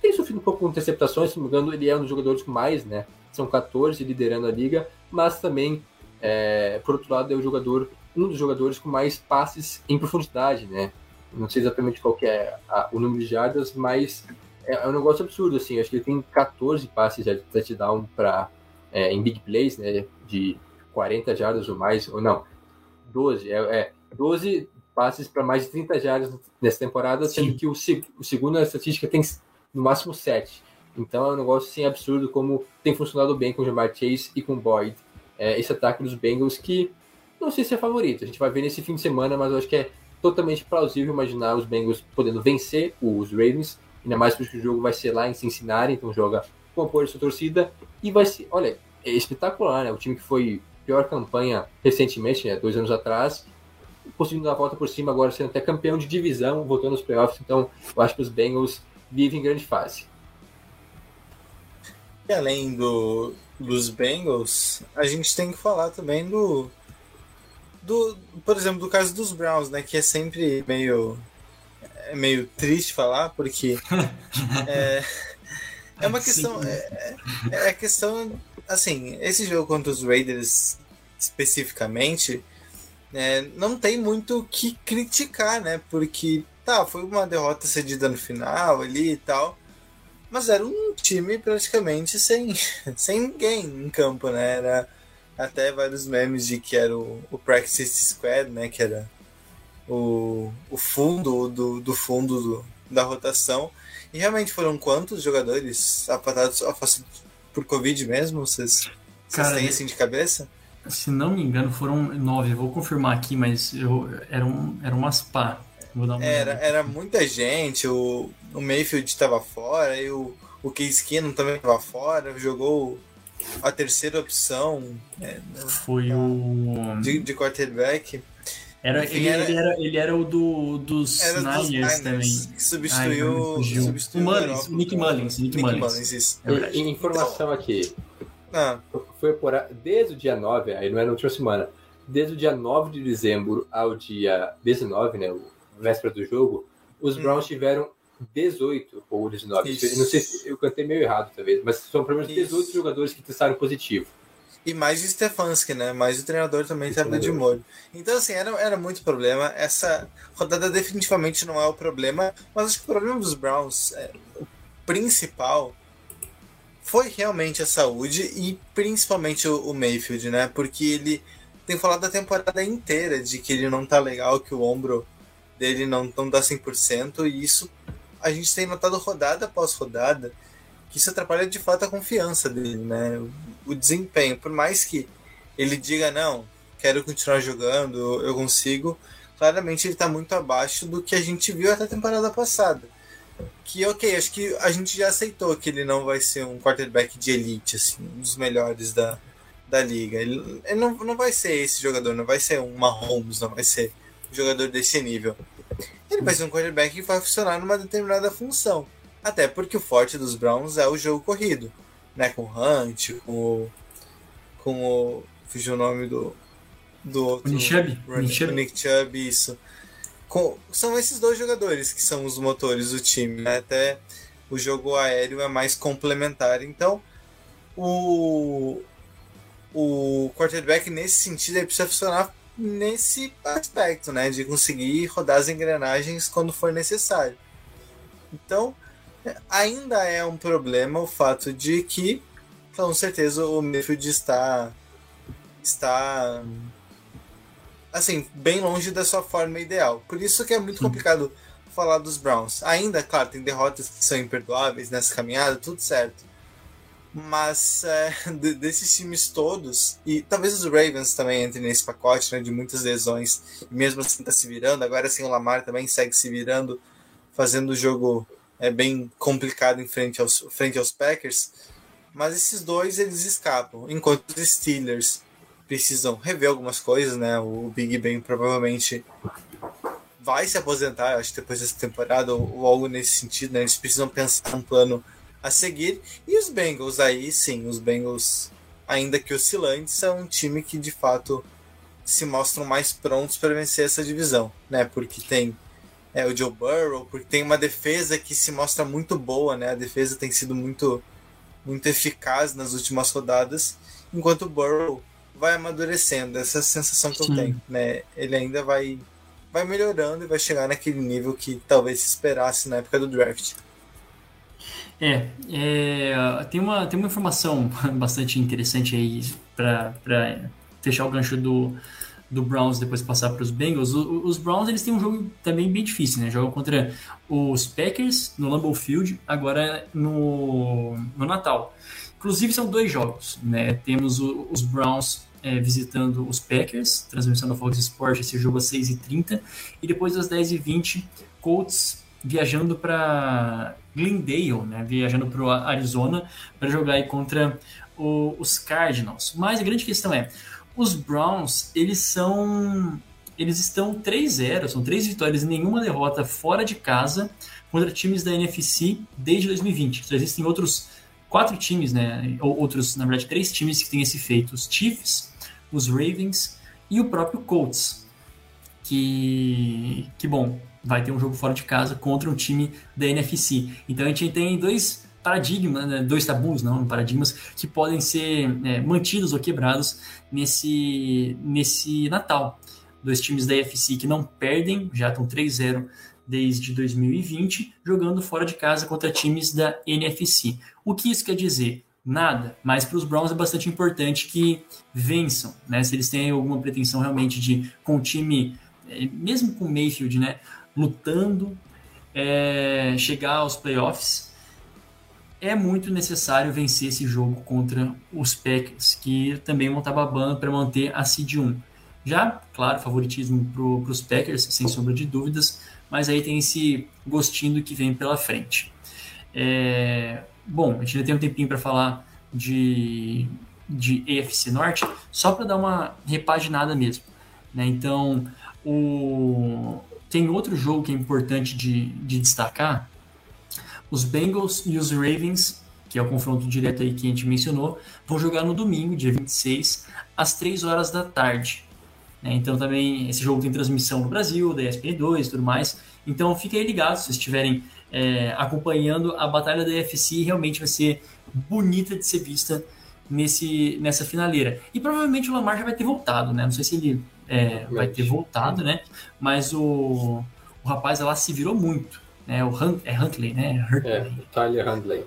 tem sofrido um pouco com interceptações, se não me engano, ele é um dos jogadores com mais, né? São 14 liderando a liga, mas também, é, por outro lado, é o jogador, um dos jogadores com mais passes em profundidade, né? Não sei exatamente qual é a, o número de jardas, mas é, é, um negócio absurdo, assim. Acho que ele tem 14 passes de touchdown para é, em big plays, né? De 40 jardas ou mais, ou não, 12, é, é 12 passes para mais de 30 jardas nessa temporada, Sim. sendo que o, o segundo a estatística tem no máximo 7. Então é um negócio assim, absurdo como tem funcionado bem com o Jamar Chase e com Boyd. É, esse ataque dos Bengals que não sei se é favorito. A gente vai ver nesse fim de semana, mas eu acho que é totalmente plausível imaginar os Bengals podendo vencer os Ravens, ainda mais porque o jogo vai ser lá em Cincinnati, então joga com o apoio da sua torcida e vai ser, olha, é espetacular, né? O time que foi pior campanha recentemente, né, dois anos atrás, conseguindo dar a volta por cima agora sendo até campeão de divisão, voltando aos playoffs. Então, eu acho que os Bengals vive em grande fase. E além do, dos Bengals, a gente tem que falar também do, do, por exemplo, do caso dos Browns, né, que é sempre meio é meio triste falar, porque é, é uma questão é, é, é questão assim, esse jogo contra os Raiders especificamente, é, não tem muito o que criticar, né? Porque, tá, foi uma derrota cedida no final ali e tal, mas era um time praticamente sem, sem ninguém em campo, né? Era até vários memes de que era o, o Practice Squad, né? Que era o, o fundo do, do fundo do, da rotação. E realmente foram quantos jogadores afastados, afastados por Covid mesmo? Vocês, vocês Cara, têm assim de cabeça? Se não me engano, foram nove. Vou confirmar aqui, mas eu, era, um, era umas pá. Vou dar uma Era, olhada. era muita gente, o, o Mayfield estava fora, e o, o Case Keenum também estava fora, jogou a terceira opção é, Foi o. de, de quarterback. Era, Enfim, ele, era- ele era, ele era o do, dos Era dos Niners Niners, também. que Ai, substituiu, me fugiu. substituiu O Mullins, o Nick Mullins, o Nick Mullins. isso. É informação aqui. Ah, Foi por, desde o dia 9, aí não é na última semana, desde o dia 9 de dezembro ao dia 19, né, o véspera do jogo, os Hum. Browns tiveram 18 ou 19. Isso. Não sei se eu cantei meio errado, talvez, mas são pelo menos Isso. 18 jogadores que testaram positivo. E mais o Stefanski, né? Mais o treinador também estava de treinador. molho. Então, assim, era, era muito problema. Essa rodada definitivamente não é o problema, mas acho que o problema dos Browns, é, o principal, foi realmente a saúde e principalmente o, o Mayfield, né? Porque ele tem falado a temporada inteira de que ele não tá legal, que o ombro dele não, não dá 100%, e isso a gente tem notado rodada após rodada que isso atrapalha de fato a confiança dele, né? O, desempenho, por mais que ele diga não, quero continuar jogando, eu consigo, claramente ele tá muito abaixo do que a gente viu até a temporada passada. Que ok, acho que a gente já aceitou que ele não vai ser um quarterback de elite, assim, um dos melhores da, da liga. Ele, ele não, não vai ser esse jogador, não vai ser um Mahomes, não vai ser jogador desse nível. Ele vai ser um quarterback que vai funcionar numa determinada função. Até porque o forte dos Browns é o jogo corrido, né? Com o Hunt, com o. Com o. Fugiu o nome do. Do outro. Nick Chubb? Nick Nick Chubb, isso. Com- são esses dois jogadores que são os motores do time, né? Até o jogo aéreo é mais complementar. Então, o. O quarterback, nesse sentido, ele precisa funcionar nesse aspecto, né? De conseguir rodar as engrenagens quando for necessário. Então, ainda é um problema o fato de que, com certeza, o Mayfield está, está assim, bem longe da sua forma ideal. Por isso que é muito complicado falar dos Browns. Ainda, claro, tem derrotas que são imperdoáveis nessa caminhada, tudo certo. Mas é, de- desses times todos, e talvez os Ravens também entrem nesse pacote né, de muitas lesões, e mesmo assim tá se virando. Agora sim o Lamar também segue se virando, fazendo o jogo é bem complicado em frente aos, frente aos Packers. Mas esses dois eles escapam, enquanto os Steelers precisam rever algumas coisas, né? O Big Ben provavelmente vai se aposentar, acho que depois dessa temporada, ou, ou algo nesse sentido, né? Eles precisam pensar um plano a seguir. E os Bengals aí, sim, os Bengals, ainda que oscilantes, são um time que de fato se mostram mais prontos para vencer essa divisão, né? Porque tem é, o Joe Burrow, porque tem uma defesa que se mostra muito boa, né? A defesa tem sido muito, muito eficaz nas últimas rodadas, enquanto o Burrow vai amadurecendo, essa é a sensação que Sim. eu tenho, né? Ele ainda vai, vai melhorando e vai chegar naquele nível que talvez se esperasse na época do draft. É, é, tem, uma, tem uma informação bastante interessante aí para fechar o gancho do, do Browns depois passar para os Bengals. O- os Browns eles têm um jogo também bem difícil, né? Jogam contra os Packers no Lambeau Field, agora no, no Natal. Inclusive são dois jogos, né? Temos o- os Browns é, visitando os Packers, transmissão da Fox Sports, esse jogo às 6h30, e depois às 10h20, Colts viajando para Glendale, né? Viajando para o Arizona para jogar aí contra o- os Cardinals. Mas a grande questão é, os Browns, eles são eles estão 3-0, são três vitórias e nenhuma derrota fora de casa contra times da NFC desde 2020. Então, existem outros quatro times, né? Ou outros, na verdade, três times que têm esse feito: os Chiefs, os Ravens e o próprio Colts. Que, que bom, vai ter um jogo fora de casa contra um time da NFC. Então a gente tem dois paradigmas, né, dois tabus, não paradigmas, que podem ser é, mantidos ou quebrados nesse, nesse Natal. dois times da AFC que não perdem, já estão 3-0 desde 2020, jogando fora de casa contra times da NFC. O que isso quer dizer? Nada, mas para os Browns é bastante importante que vençam, né? Se eles têm alguma pretensão realmente de, com o time, eh, mesmo com o Mayfield, né, lutando, é, chegar aos playoffs, é muito necessário vencer esse jogo contra os Packers, que também vão estar babando para manter a seed 1. Já, claro, favoritismo para os Packers, sem sombra de dúvidas, mas aí tem esse gostinho que vem pela frente. É, bom, a gente ainda tem um tempinho para falar de, de AFC Norte, só para dar uma repaginada mesmo. Né? Então, o, tem outro jogo que é importante de, de destacar. Os Bengals e os Ravens, que é o confronto direto aí que a gente mencionou, vão jogar no domingo, dia 26, às 3 horas da tarde. Né? Então também esse jogo tem transmissão no Brasil, da ESPN2 e tudo mais. Então fiquem ligados se estiverem é, acompanhando a batalha da UFC, realmente vai ser bonita de ser vista nesse, nessa finaleira. E provavelmente o Lamar já vai ter voltado, né? Não sei se ele é, vai ter voltado, né? Mas o, o rapaz lá se virou muito, né? O Hunt, é Huntley, né? Huntley. É, Tyler Huntley.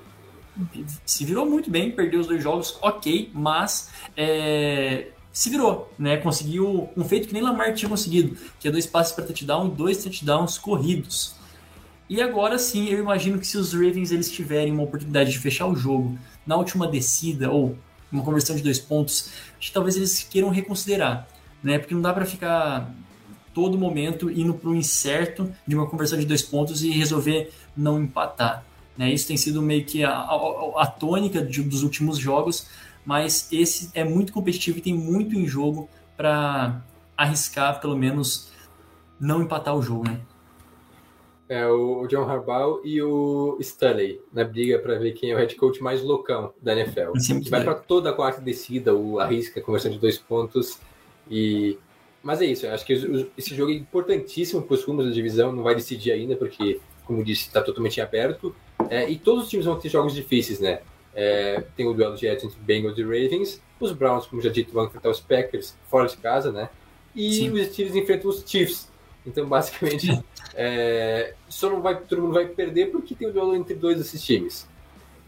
Se virou muito bem, perdeu os dois jogos, ok, mas é, se virou, né? Conseguiu um feito que nem Lamar tinha conseguido, que é dois passes para touchdown e dois touchdowns corridos. E agora sim, eu imagino que se os Ravens eles tiverem uma oportunidade de fechar o jogo na última descida ou uma conversão de dois pontos, talvez eles queiram reconsiderar, né? Porque não dá para ficar todo momento indo para o incerto de uma conversão de dois pontos e resolver não empatar. Né? Isso tem sido meio que a, a, a tônica de, dos últimos jogos, mas esse é muito competitivo e tem muito em jogo para arriscar, pelo menos, não empatar o jogo, né? É o John Harbaugh e o Stanley na briga para ver quem é o head coach mais loucão da NFL. Sim, que vai para toda a quarta descida, o arrisca, conversando de dois pontos. E Mas é isso, eu acho que esse jogo é importantíssimo para os rumos da divisão, não vai decidir ainda, porque, como disse, está totalmente aberto. É, e todos os times vão ter jogos difíceis, né? É, tem o duelo direto entre Bengals e Ravens. Os Browns, como já dito, vão enfrentar os Packers fora de casa, né? E Sim. os Steelers enfrentam os Chiefs. Então, basicamente, é, só não vai, todo mundo vai perder porque tem o duelo entre dois desses times.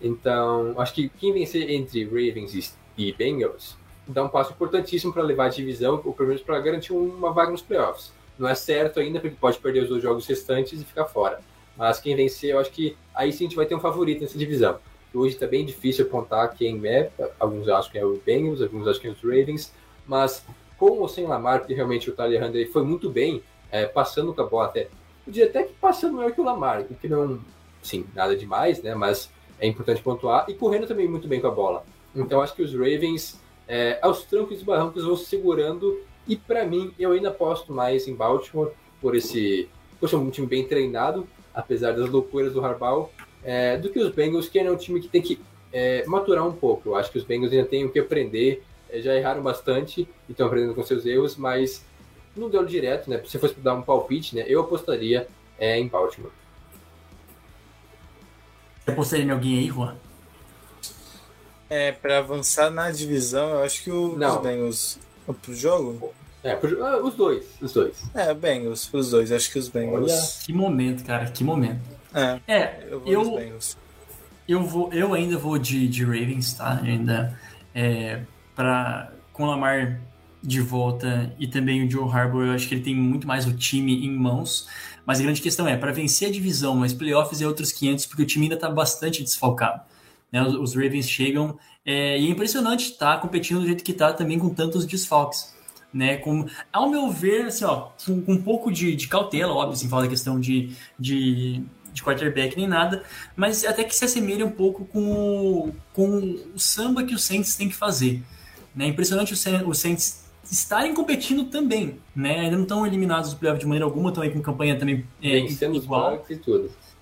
Então, acho que quem vencer entre Ravens e Bengals dá um passo importantíssimo para levar a divisão, ou pelo menos para garantir uma vaga nos playoffs. Não é certo ainda, porque pode perder os dois jogos restantes e ficar fora. Mas quem vencer, eu acho que aí sim a gente vai ter um favorito nessa divisão. Hoje está bem difícil apontar quem é. Alguns acham que é o Bengals, alguns acham que é os Ravens. Mas com ou sem Lamar, porque realmente o Tyler Huntley foi muito bem, é, passando com a bola até. Podia até que passando melhor que o Lamar, que não, sim, nada demais, né? Mas é importante pontuar. E correndo também muito bem com a bola. Então acho que os Ravens, é, aos trancos e barrancos, vão segurando. E para mim, eu ainda aposto mais em Baltimore por esse. Por ser um time bem treinado, apesar das loucuras do Harbaugh é, do que os Bengals, que é um time que tem que é, maturar um pouco. Eu acho que os Bengals ainda têm o que aprender, é, já erraram bastante e estão aprendendo com seus erros, mas não deu direto, né? Se fosse dar um palpite, né? Eu apostaria é, em Baltimore. Você apostaria em alguém aí, Juan? É, para avançar na divisão, eu acho que o, os Bengals. Pro jogo? É, pro, ah, os dois, os dois. É, Bengals, os dois, acho que os Bengals. Olha. Que momento, cara, que momento. É, é eu vou eu, eu, vou, eu ainda vou de, de Ravens, tá? Ainda é, para com o Lamar de volta e também o Joe Harbour, eu acho que ele tem muito mais o time em mãos. Mas a grande questão é, para vencer a divisão, mas playoffs é outros 500, porque o time ainda está bastante desfalcado. Né? Os, os, Ravens chegam é, e é impressionante estar tá competindo do jeito que está também com tantos desfalques. Né, com, ao meu ver, assim, ó, com, com um pouco de, de cautela, óbvio, sem falar da questão de, de de quarterback nem nada, mas até que se assemelha um pouco com o, com o samba que o Saints tem que fazer. Né? Impressionante o Saints estarem competindo também, né? Ainda não estão eliminados do playoff de maneira alguma, estão aí com campanha também é, igual.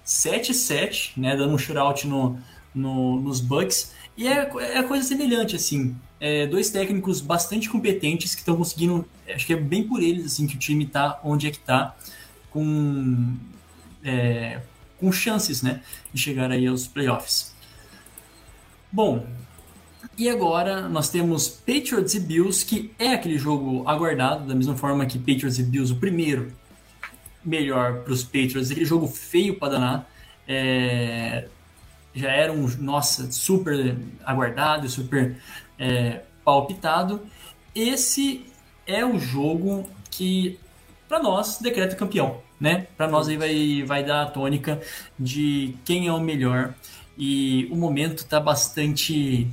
7-7, né? Dando um shootout no, no, nos Bucks. E é, é coisa semelhante, assim. É, dois técnicos bastante competentes que estão conseguindo. Acho que é bem por eles, assim, que o time está onde é que está. Com. É, com chances né, de chegar aí aos playoffs. Bom, E agora nós temos Patriots e Bills, que é aquele jogo aguardado, da mesma forma que Patriots e Bills, o primeiro melhor para os Patriots, aquele jogo feio para danar. É, já era um, nossa, super aguardado, super é, palpitado. Esse é o jogo que, para nós, decreta campeão, né? Para nós aí vai, vai dar a tônica de quem é o melhor. E o momento está bastante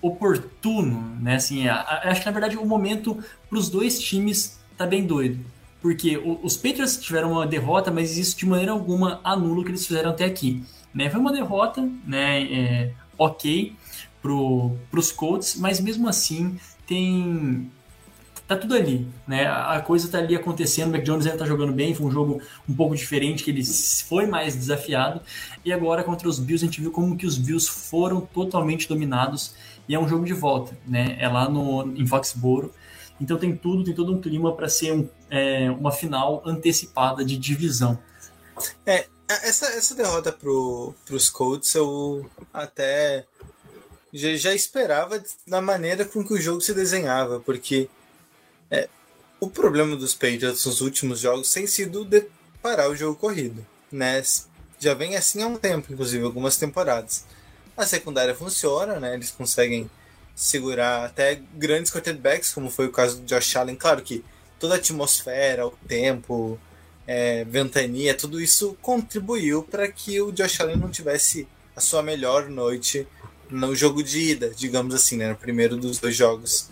oportuno, né? Assim, a, acho que na verdade o momento para os dois times tá bem doido. Porque os Patriots tiveram uma derrota, mas isso de maneira alguma anula o que eles fizeram até aqui. Né? Foi uma derrota, né? É, ok para os Colts, mas mesmo assim tem tá tudo ali, né? A coisa tá ali acontecendo, o Mac Jones ainda tá jogando bem, foi um jogo um pouco diferente, que ele foi mais desafiado, e agora contra os Bills a gente viu como que os Bills foram totalmente dominados, e é um jogo de volta, né? É lá no, em Foxboro, então tem tudo, tem todo um clima para ser um, é, uma final antecipada de divisão. É, essa, essa derrota pro, pros Colts eu até já, já esperava na maneira com que o jogo se desenhava, porque é, o problema dos Patriots nos últimos jogos tem sido de parar o jogo corrido, né? Já vem assim há um tempo, inclusive algumas temporadas. A secundária funciona, né? Eles conseguem segurar até grandes quarterbacks, como foi o caso do Josh Allen. Claro que toda a atmosfera, o tempo, é, ventania, tudo isso contribuiu para que o Josh Allen não tivesse a sua melhor noite no jogo de ida, digamos assim, né, no primeiro dos dois jogos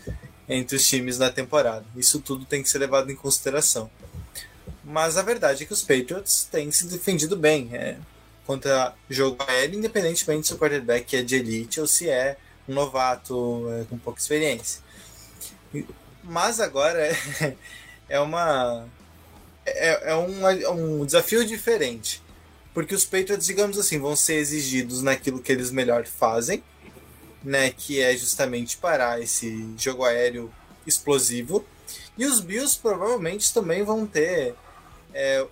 entre os times na temporada. Isso tudo tem que ser levado em consideração. Mas a verdade é que os Patriots têm se defendido bem é, contra jogo aéreo, independentemente se o quarterback é de elite ou se é um novato é, com pouca experiência. Mas agora é, é uma é, é um, é um desafio diferente. Porque os Patriots, digamos assim, vão ser exigidos naquilo que eles melhor fazem, né? Que é justamente parar esse jogo aéreo explosivo. E os Bills provavelmente também vão ter é,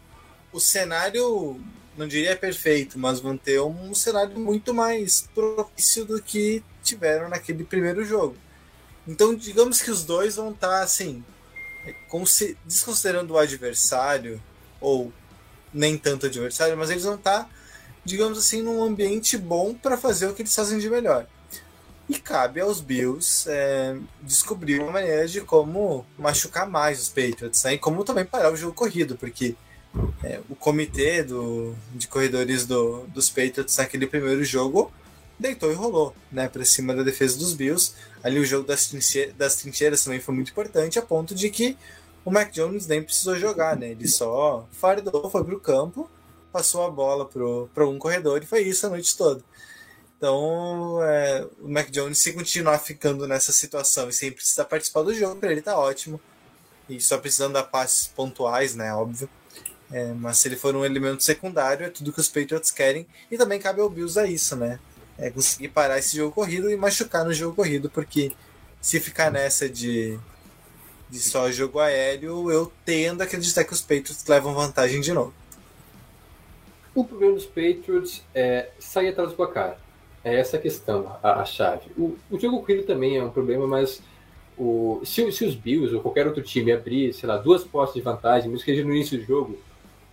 o cenário, não diria perfeito, mas vão ter um cenário muito mais propício do que tiveram naquele primeiro jogo. Então, digamos que os dois vão estar tá, assim, desconsiderando o adversário, ou nem tanto adversário, mas eles estar, tá, digamos assim, num ambiente bom para fazer o que eles fazem de melhor. E cabe aos Bills é, descobrir uma maneira de como machucar mais os Patriots, né? e como também parar o jogo corrido, porque é, o comitê do, de corredores do, dos Patriots naquele primeiro jogo deitou e rolou, né, para cima da defesa dos Bills. Ali o jogo das, trinche das trincheiras também foi muito importante, a ponto de que o Mac Jones nem precisou jogar, né? Ele só fardou, foi pro campo, passou a bola pro, pro um corredor e foi isso a noite toda. Então, é, o Mac Jones, se continuar ficando nessa situação e sem precisar participar do jogo, para ele tá ótimo. E só precisando dar passes pontuais, né? Óbvio. É, mas se ele for um elemento secundário, é tudo que os Patriots querem. E também cabe ao Bills a isso, né? É conseguir parar esse jogo corrido e machucar no jogo corrido, porque se ficar nessa de, de só jogo aéreo, eu tendo a acreditar que os Patriots levam vantagem de novo. O problema dos Patriots é sair atrás do placar. É essa a questão, a, a chave. O, o, jogo corrido também é um problema, mas o, se, se, os Bills ou qualquer outro time abrir, sei lá, duas postes de vantagem, mesmo que seja no início do jogo,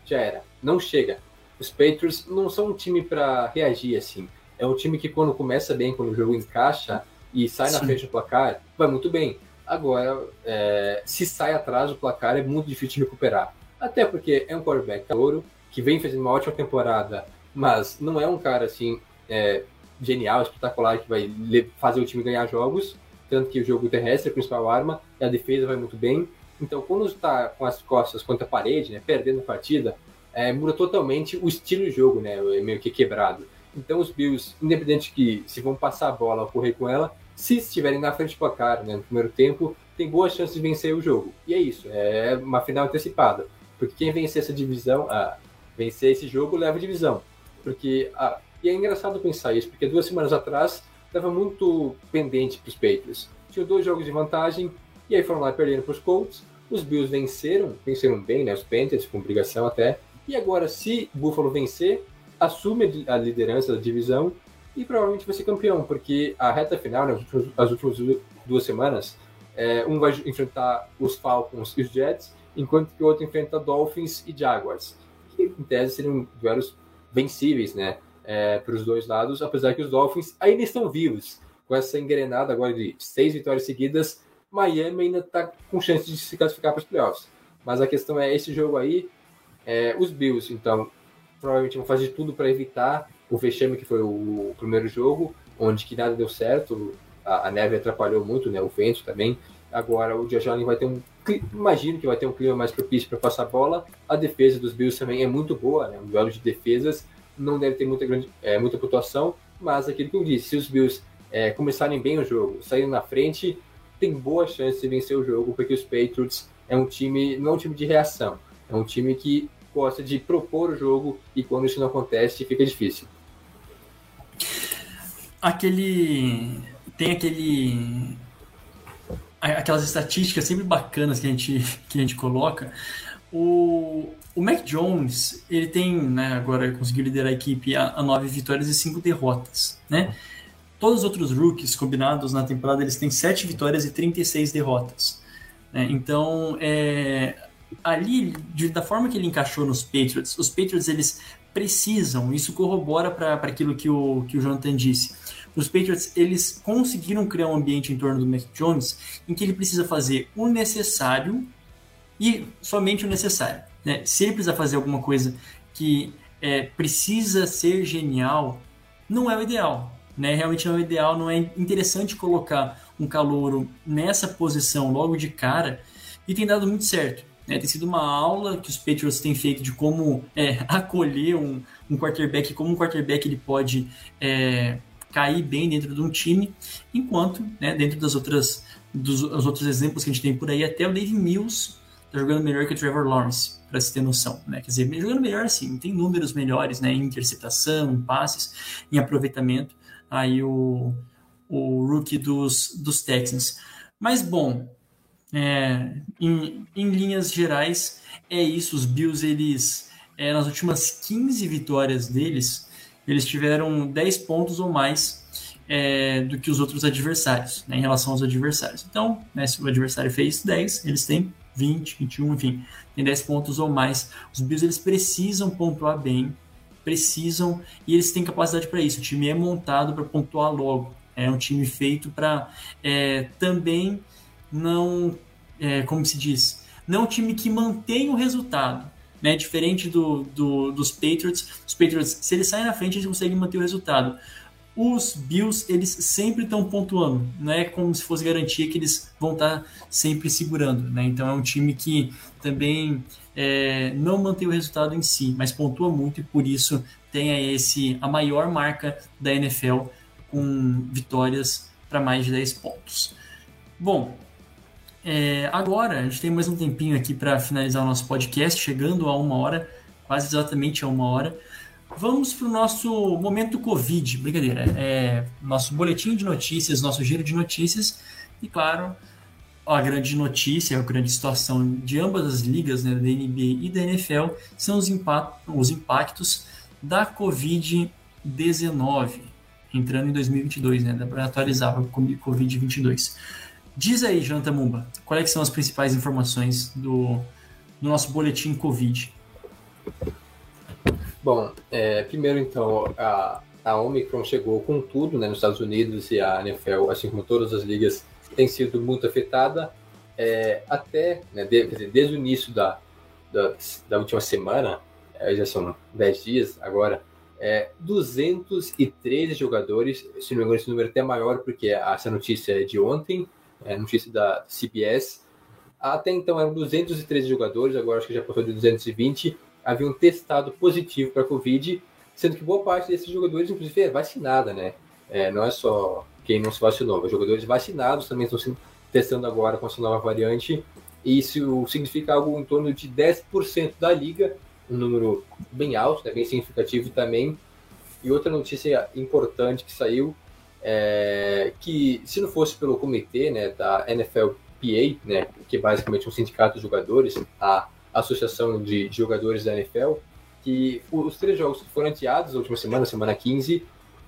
já era. Não chega. Os Patriots não são um time para reagir assim é um time que quando começa bem, quando o jogo encaixa e sai Sim. na frente do placar, vai muito bem. Agora, é, se sai atrás do placar, é muito difícil de recuperar. Até porque é um quarterback ouro, que vem fazendo uma ótima temporada, mas não é um cara assim é, genial, espetacular, que vai fazer o time ganhar jogos. Tanto que o jogo terrestre é a principal arma, e a defesa vai muito bem. Então, quando está com as costas contra a parede, né, perdendo a partida, é, muda totalmente o estilo de jogo, né, meio que quebrado. Então os Bills, independente que se vão passar a bola ou correr com ela, se estiverem na frente do placar né, no primeiro tempo, tem boas chances de vencer o jogo. E é isso, é uma final antecipada. Porque quem vencer essa divisão, ah, vencer esse jogo, leva a divisão. Porque, ah, e é engraçado pensar isso, porque duas semanas atrás estava muito pendente para os Patriots. Tinham dois jogos de vantagem, e aí foram lá perdendo para os Colts. Os Bills venceram, venceram bem, né, os Panthers, com obrigação até. E agora, se Buffalo vencer, assume a liderança da divisão e provavelmente vai ser campeão, porque a reta final, né, as, últimas, as últimas duas semanas, é, um vai enfrentar os Falcons e os Jets, enquanto que o outro enfrenta Dolphins e Jaguars, que em tese seriam duelos vencíveis, né, é, para os dois lados, apesar que os Dolphins ainda estão vivos, com essa engrenada agora de seis vitórias seguidas, Miami ainda está com chance de se classificar para os playoffs. Mas a questão é esse jogo aí, é, os Bills, então, provavelmente vão fazer tudo para evitar o vexame que foi o, primeiro jogo, onde que nada deu certo, a, a, neve atrapalhou muito, né, o vento também. Agora o Josh Allen vai ter um, imagino que vai ter um clima mais propício para passar a bola. A defesa dos Bills também é muito boa, né, um duelo de defesas, não deve ter muita grande, é, muita pontuação, mas aquilo que eu disse, se os Bills é, começarem bem o jogo, saírem na frente, tem boa chance de vencer o jogo, porque os Patriots é um time, não é um time de reação, é um time que gosta de propor o jogo e quando isso não acontece fica difícil. Aquele. Tem aquele. Aquelas estatísticas sempre bacanas que a gente, que a gente coloca. O, o Mac Jones, ele tem, né, agora conseguiu liderar a equipe a, a nove vitórias e cinco derrotas, né? Todos os outros rookies combinados na temporada, eles têm sete vitórias e 36 derrotas. Né? Então, é, ali, de, da forma que ele encaixou nos Patriots, os Patriots eles precisam, isso corrobora para aquilo que o, que o Jonathan disse. Os Patriots eles conseguiram criar um ambiente em torno do Mac Jones em que ele precisa fazer o necessário e somente o necessário. Né? Se ele precisar fazer alguma coisa que é, precisa ser genial, não é o ideal. Né? Realmente não é o ideal, não é interessante colocar um calouro nessa posição logo de cara e tem dado muito certo. Né? Tem sido uma aula que os Patriots têm feito de como é, acolher um, um quarterback, como um quarterback ele pode é, cair bem dentro de um time, enquanto né, dentro das outras dos os outros exemplos que a gente tem por aí, até o Dave Mills está jogando melhor que o Trevor Lawrence, para se ter noção. Né? Quer dizer, jogando melhor assim, tem números melhores né, em interceptação, em passes, em aproveitamento. Aí o, o rookie dos, dos Texans. Mas bom, é, em, em, linhas gerais, é isso. Os Bills, eles, é, nas últimas 15 vitórias deles, eles tiveram 10 pontos ou mais é, do que os outros adversários, né, em relação aos adversários. Então, né, se o adversário fez 10, eles têm 20, 21, enfim, tem 10 pontos ou mais. Os Bills, eles precisam pontuar bem, precisam, e eles têm capacidade para isso. O time é montado para pontuar logo. É um time feito para é, também não é, como se diz, não é um time que mantém o resultado. Né? Diferente do, do, dos Patriots, os Patriots, se eles saem na frente, eles conseguem manter o resultado. Os Bills, eles sempre estão pontuando, não é como se fosse garantia que eles vão estar tá sempre segurando. Né? Então é um time que também é, não mantém o resultado em si, mas pontua muito e por isso tem esse, a maior marca da NFL com vitórias para mais de 10 pontos. Bom, é, agora, a gente tem mais um tempinho aqui para finalizar o nosso podcast, chegando a uma hora, quase exatamente a uma hora. Vamos para o nosso momento Covid, brincadeira, é, nosso boletim de notícias, nosso giro de notícias, e claro, a grande notícia, a grande situação de ambas as ligas, né, da NBA e da NFL, são os, os impactos da Covid-19, entrando em 2022, né, para atualizar o Covid-22. Diz aí, Jonathan Mumba, quais são as principais informações do, do nosso boletim Covid? Bom, é, primeiro então, a, a Omicron chegou com tudo né, nos Estados Unidos e a NFL, assim como todas as ligas, tem sido muito afetada. É, até, né, de, dizer, desde o início da, da, da última semana, é, já são 10 dias agora, é, 213 jogadores, se não me engano esse número é até maior porque essa notícia é de ontem, é, notícia da CBS. Até então eram 213 jogadores, agora acho que já passou de 220, haviam testado positivo para Covid, sendo que boa parte desses jogadores, inclusive, é vacinada, né? É, não é só quem não se vacinou, os jogadores vacinados também estão se testando agora com essa nova variante, e isso significa algo em torno de 10% da liga, um número bem alto, né, bem significativo também. E outra notícia importante que saiu é, que se não fosse pelo comitê né, da NFLPA, né, que é basicamente um sindicato de jogadores, a associação de jogadores da NFL, que os três jogos que foram adiados na última semana, semana 15,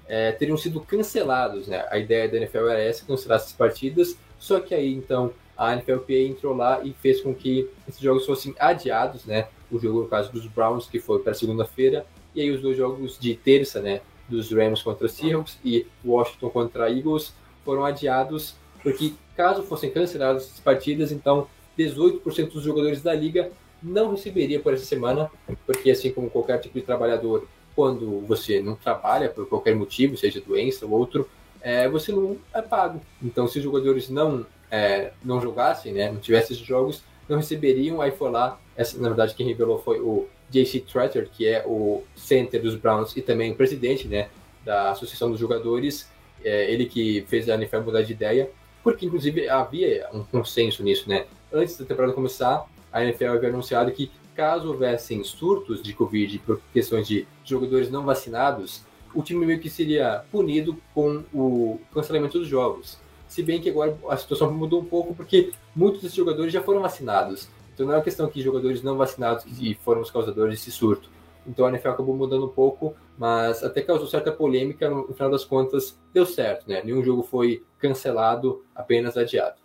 é, teriam sido cancelados. Né? A ideia da NFL era essa, cancelar essas partidas, só que aí então a NFLPA entrou lá e fez com que esses jogos fossem adiados, né? O jogo, no caso dos Browns, que foi para segunda-feira, e aí os dois jogos de terça, né? Dos Rams contra Seahawks e Washington contra Eagles foram adiados, porque caso fossem canceladas essas partidas, então 18% dos jogadores da liga não receberia por essa semana, porque assim como qualquer tipo de trabalhador, quando você não trabalha por qualquer motivo, seja doença ou outro, é, você não é pago. Então, se os jogadores não é, não jogassem, né, não tivessem esses jogos, não receberiam. Aí foi lá, essa, na verdade, quem revelou foi o J.C. Tretter, que é o center dos Browns e também o presidente né, da Associação dos Jogadores. É, ele que fez a NFL mudar de ideia, porque inclusive havia um consenso nisso, né? Antes da temporada começar, a NFL havia anunciado que caso houvessem surtos de Covid por questões de jogadores não vacinados, o time meio que seria punido com o cancelamento dos jogos. Se bem que agora a situação mudou um pouco porque muitos desses jogadores já foram vacinados. Então não é uma questão que jogadores não vacinados que foram os causadores desse surto. Então a NFL acabou mudando um pouco, mas até causou certa polêmica, no final das contas deu certo, né? Nenhum jogo foi cancelado, apenas adiado.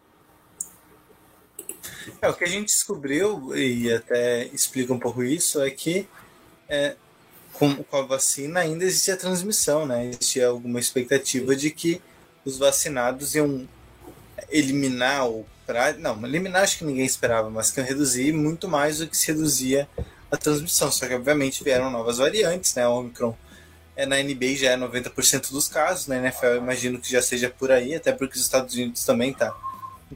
É, o que a gente descobriu, e até explica um pouco isso, é que é, com, com a vacina ainda existia transmissão, né? Existia alguma expectativa de que os vacinados iam eliminar o pra... não, eliminar acho que ninguém esperava, mas que reduzir muito mais do que se reduzia a transmissão. Só que obviamente vieram novas variantes, né? O Omicron é, na NBA já é 90% dos casos, na NFL eu imagino que já seja por aí, até porque os Estados Unidos também tá,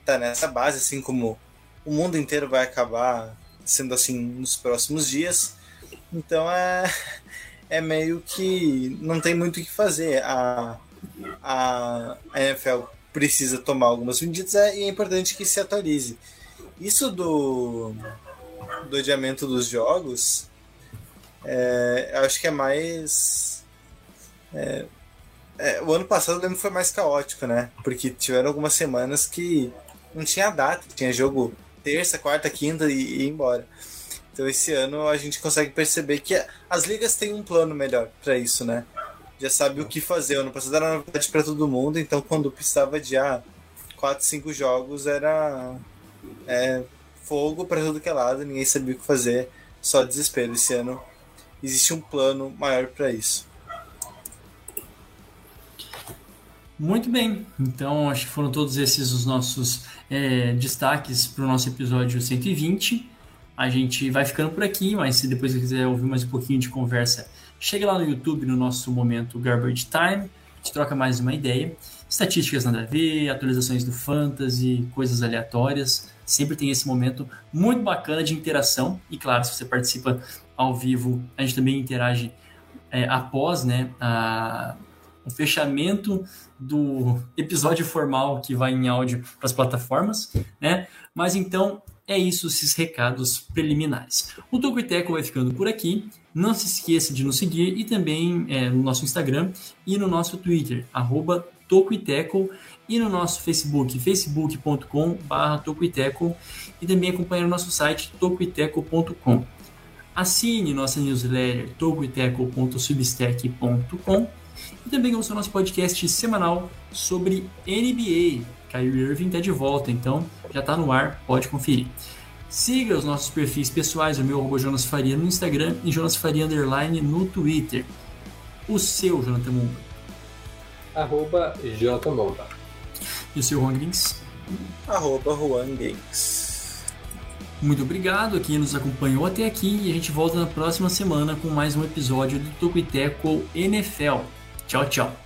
tá nessa base, assim como o mundo inteiro vai acabar sendo assim nos próximos dias. Então é, é meio que não tem muito o que fazer. A, a, a NFL precisa tomar algumas medidas é, e é importante que se atualize. Isso do, do adiamento dos jogos, é, acho que é mais. É, é, o ano passado eu lembro que foi mais caótico, né? Porque tiveram algumas semanas que não tinha data, tinha jogo terça, quarta, quinta e, e ir embora. Então esse ano a gente consegue perceber que as ligas têm um plano melhor para isso, né? Já sabe o que fazer. Ano passado era novidade para todo mundo, então quando precisava de ah, 4, 5 jogos era é, fogo para tudo que é lado, ninguém sabia o que fazer, só desespero. Esse ano existe um plano maior para isso. Muito bem, então acho que foram todos esses os nossos é, destaques para o nosso episódio 120. A gente vai ficando por aqui, mas se depois quiser ouvir mais um pouquinho de conversa Chega lá no YouTube no nosso momento Garbage Time, a gente troca mais uma ideia. Estatísticas nada a ver, atualizações do Fantasy, coisas aleatórias. Sempre tem esse momento muito bacana de interação. E claro, se você participa ao vivo, a gente também interage é, após né, a, o fechamento do episódio formal que vai em áudio para as plataformas, né? Mas então é isso, esses recados preliminares. O Toco Teco vai ficando por aqui. Não se esqueça de nos seguir e também é, no nosso Instagram e no nosso Twitter, arroba Tocoiteco, e no nosso Facebook, facebook.com.br Tocoiteco, e também acompanhar o nosso site, tocoiteco.com. Assine nossa newsletter, tocoiteco.substack.com, e também ouça o nosso podcast semanal sobre NBA. Kyrie Irving está de volta, então já está no ar, pode conferir. Siga os nossos perfis pessoais, o meu arroba Jonas Faria no Instagram e Jonas Faria Underline no Twitter. O seu, Jonathan Mumba. Arroba Jonathan Mumba. E o seu, Juan Grins? Arroba Juan Grins. Muito obrigado a quem nos acompanhou até aqui e a gente volta na próxima semana com mais um episódio do Tocuiteco NFL. Tchau, tchau.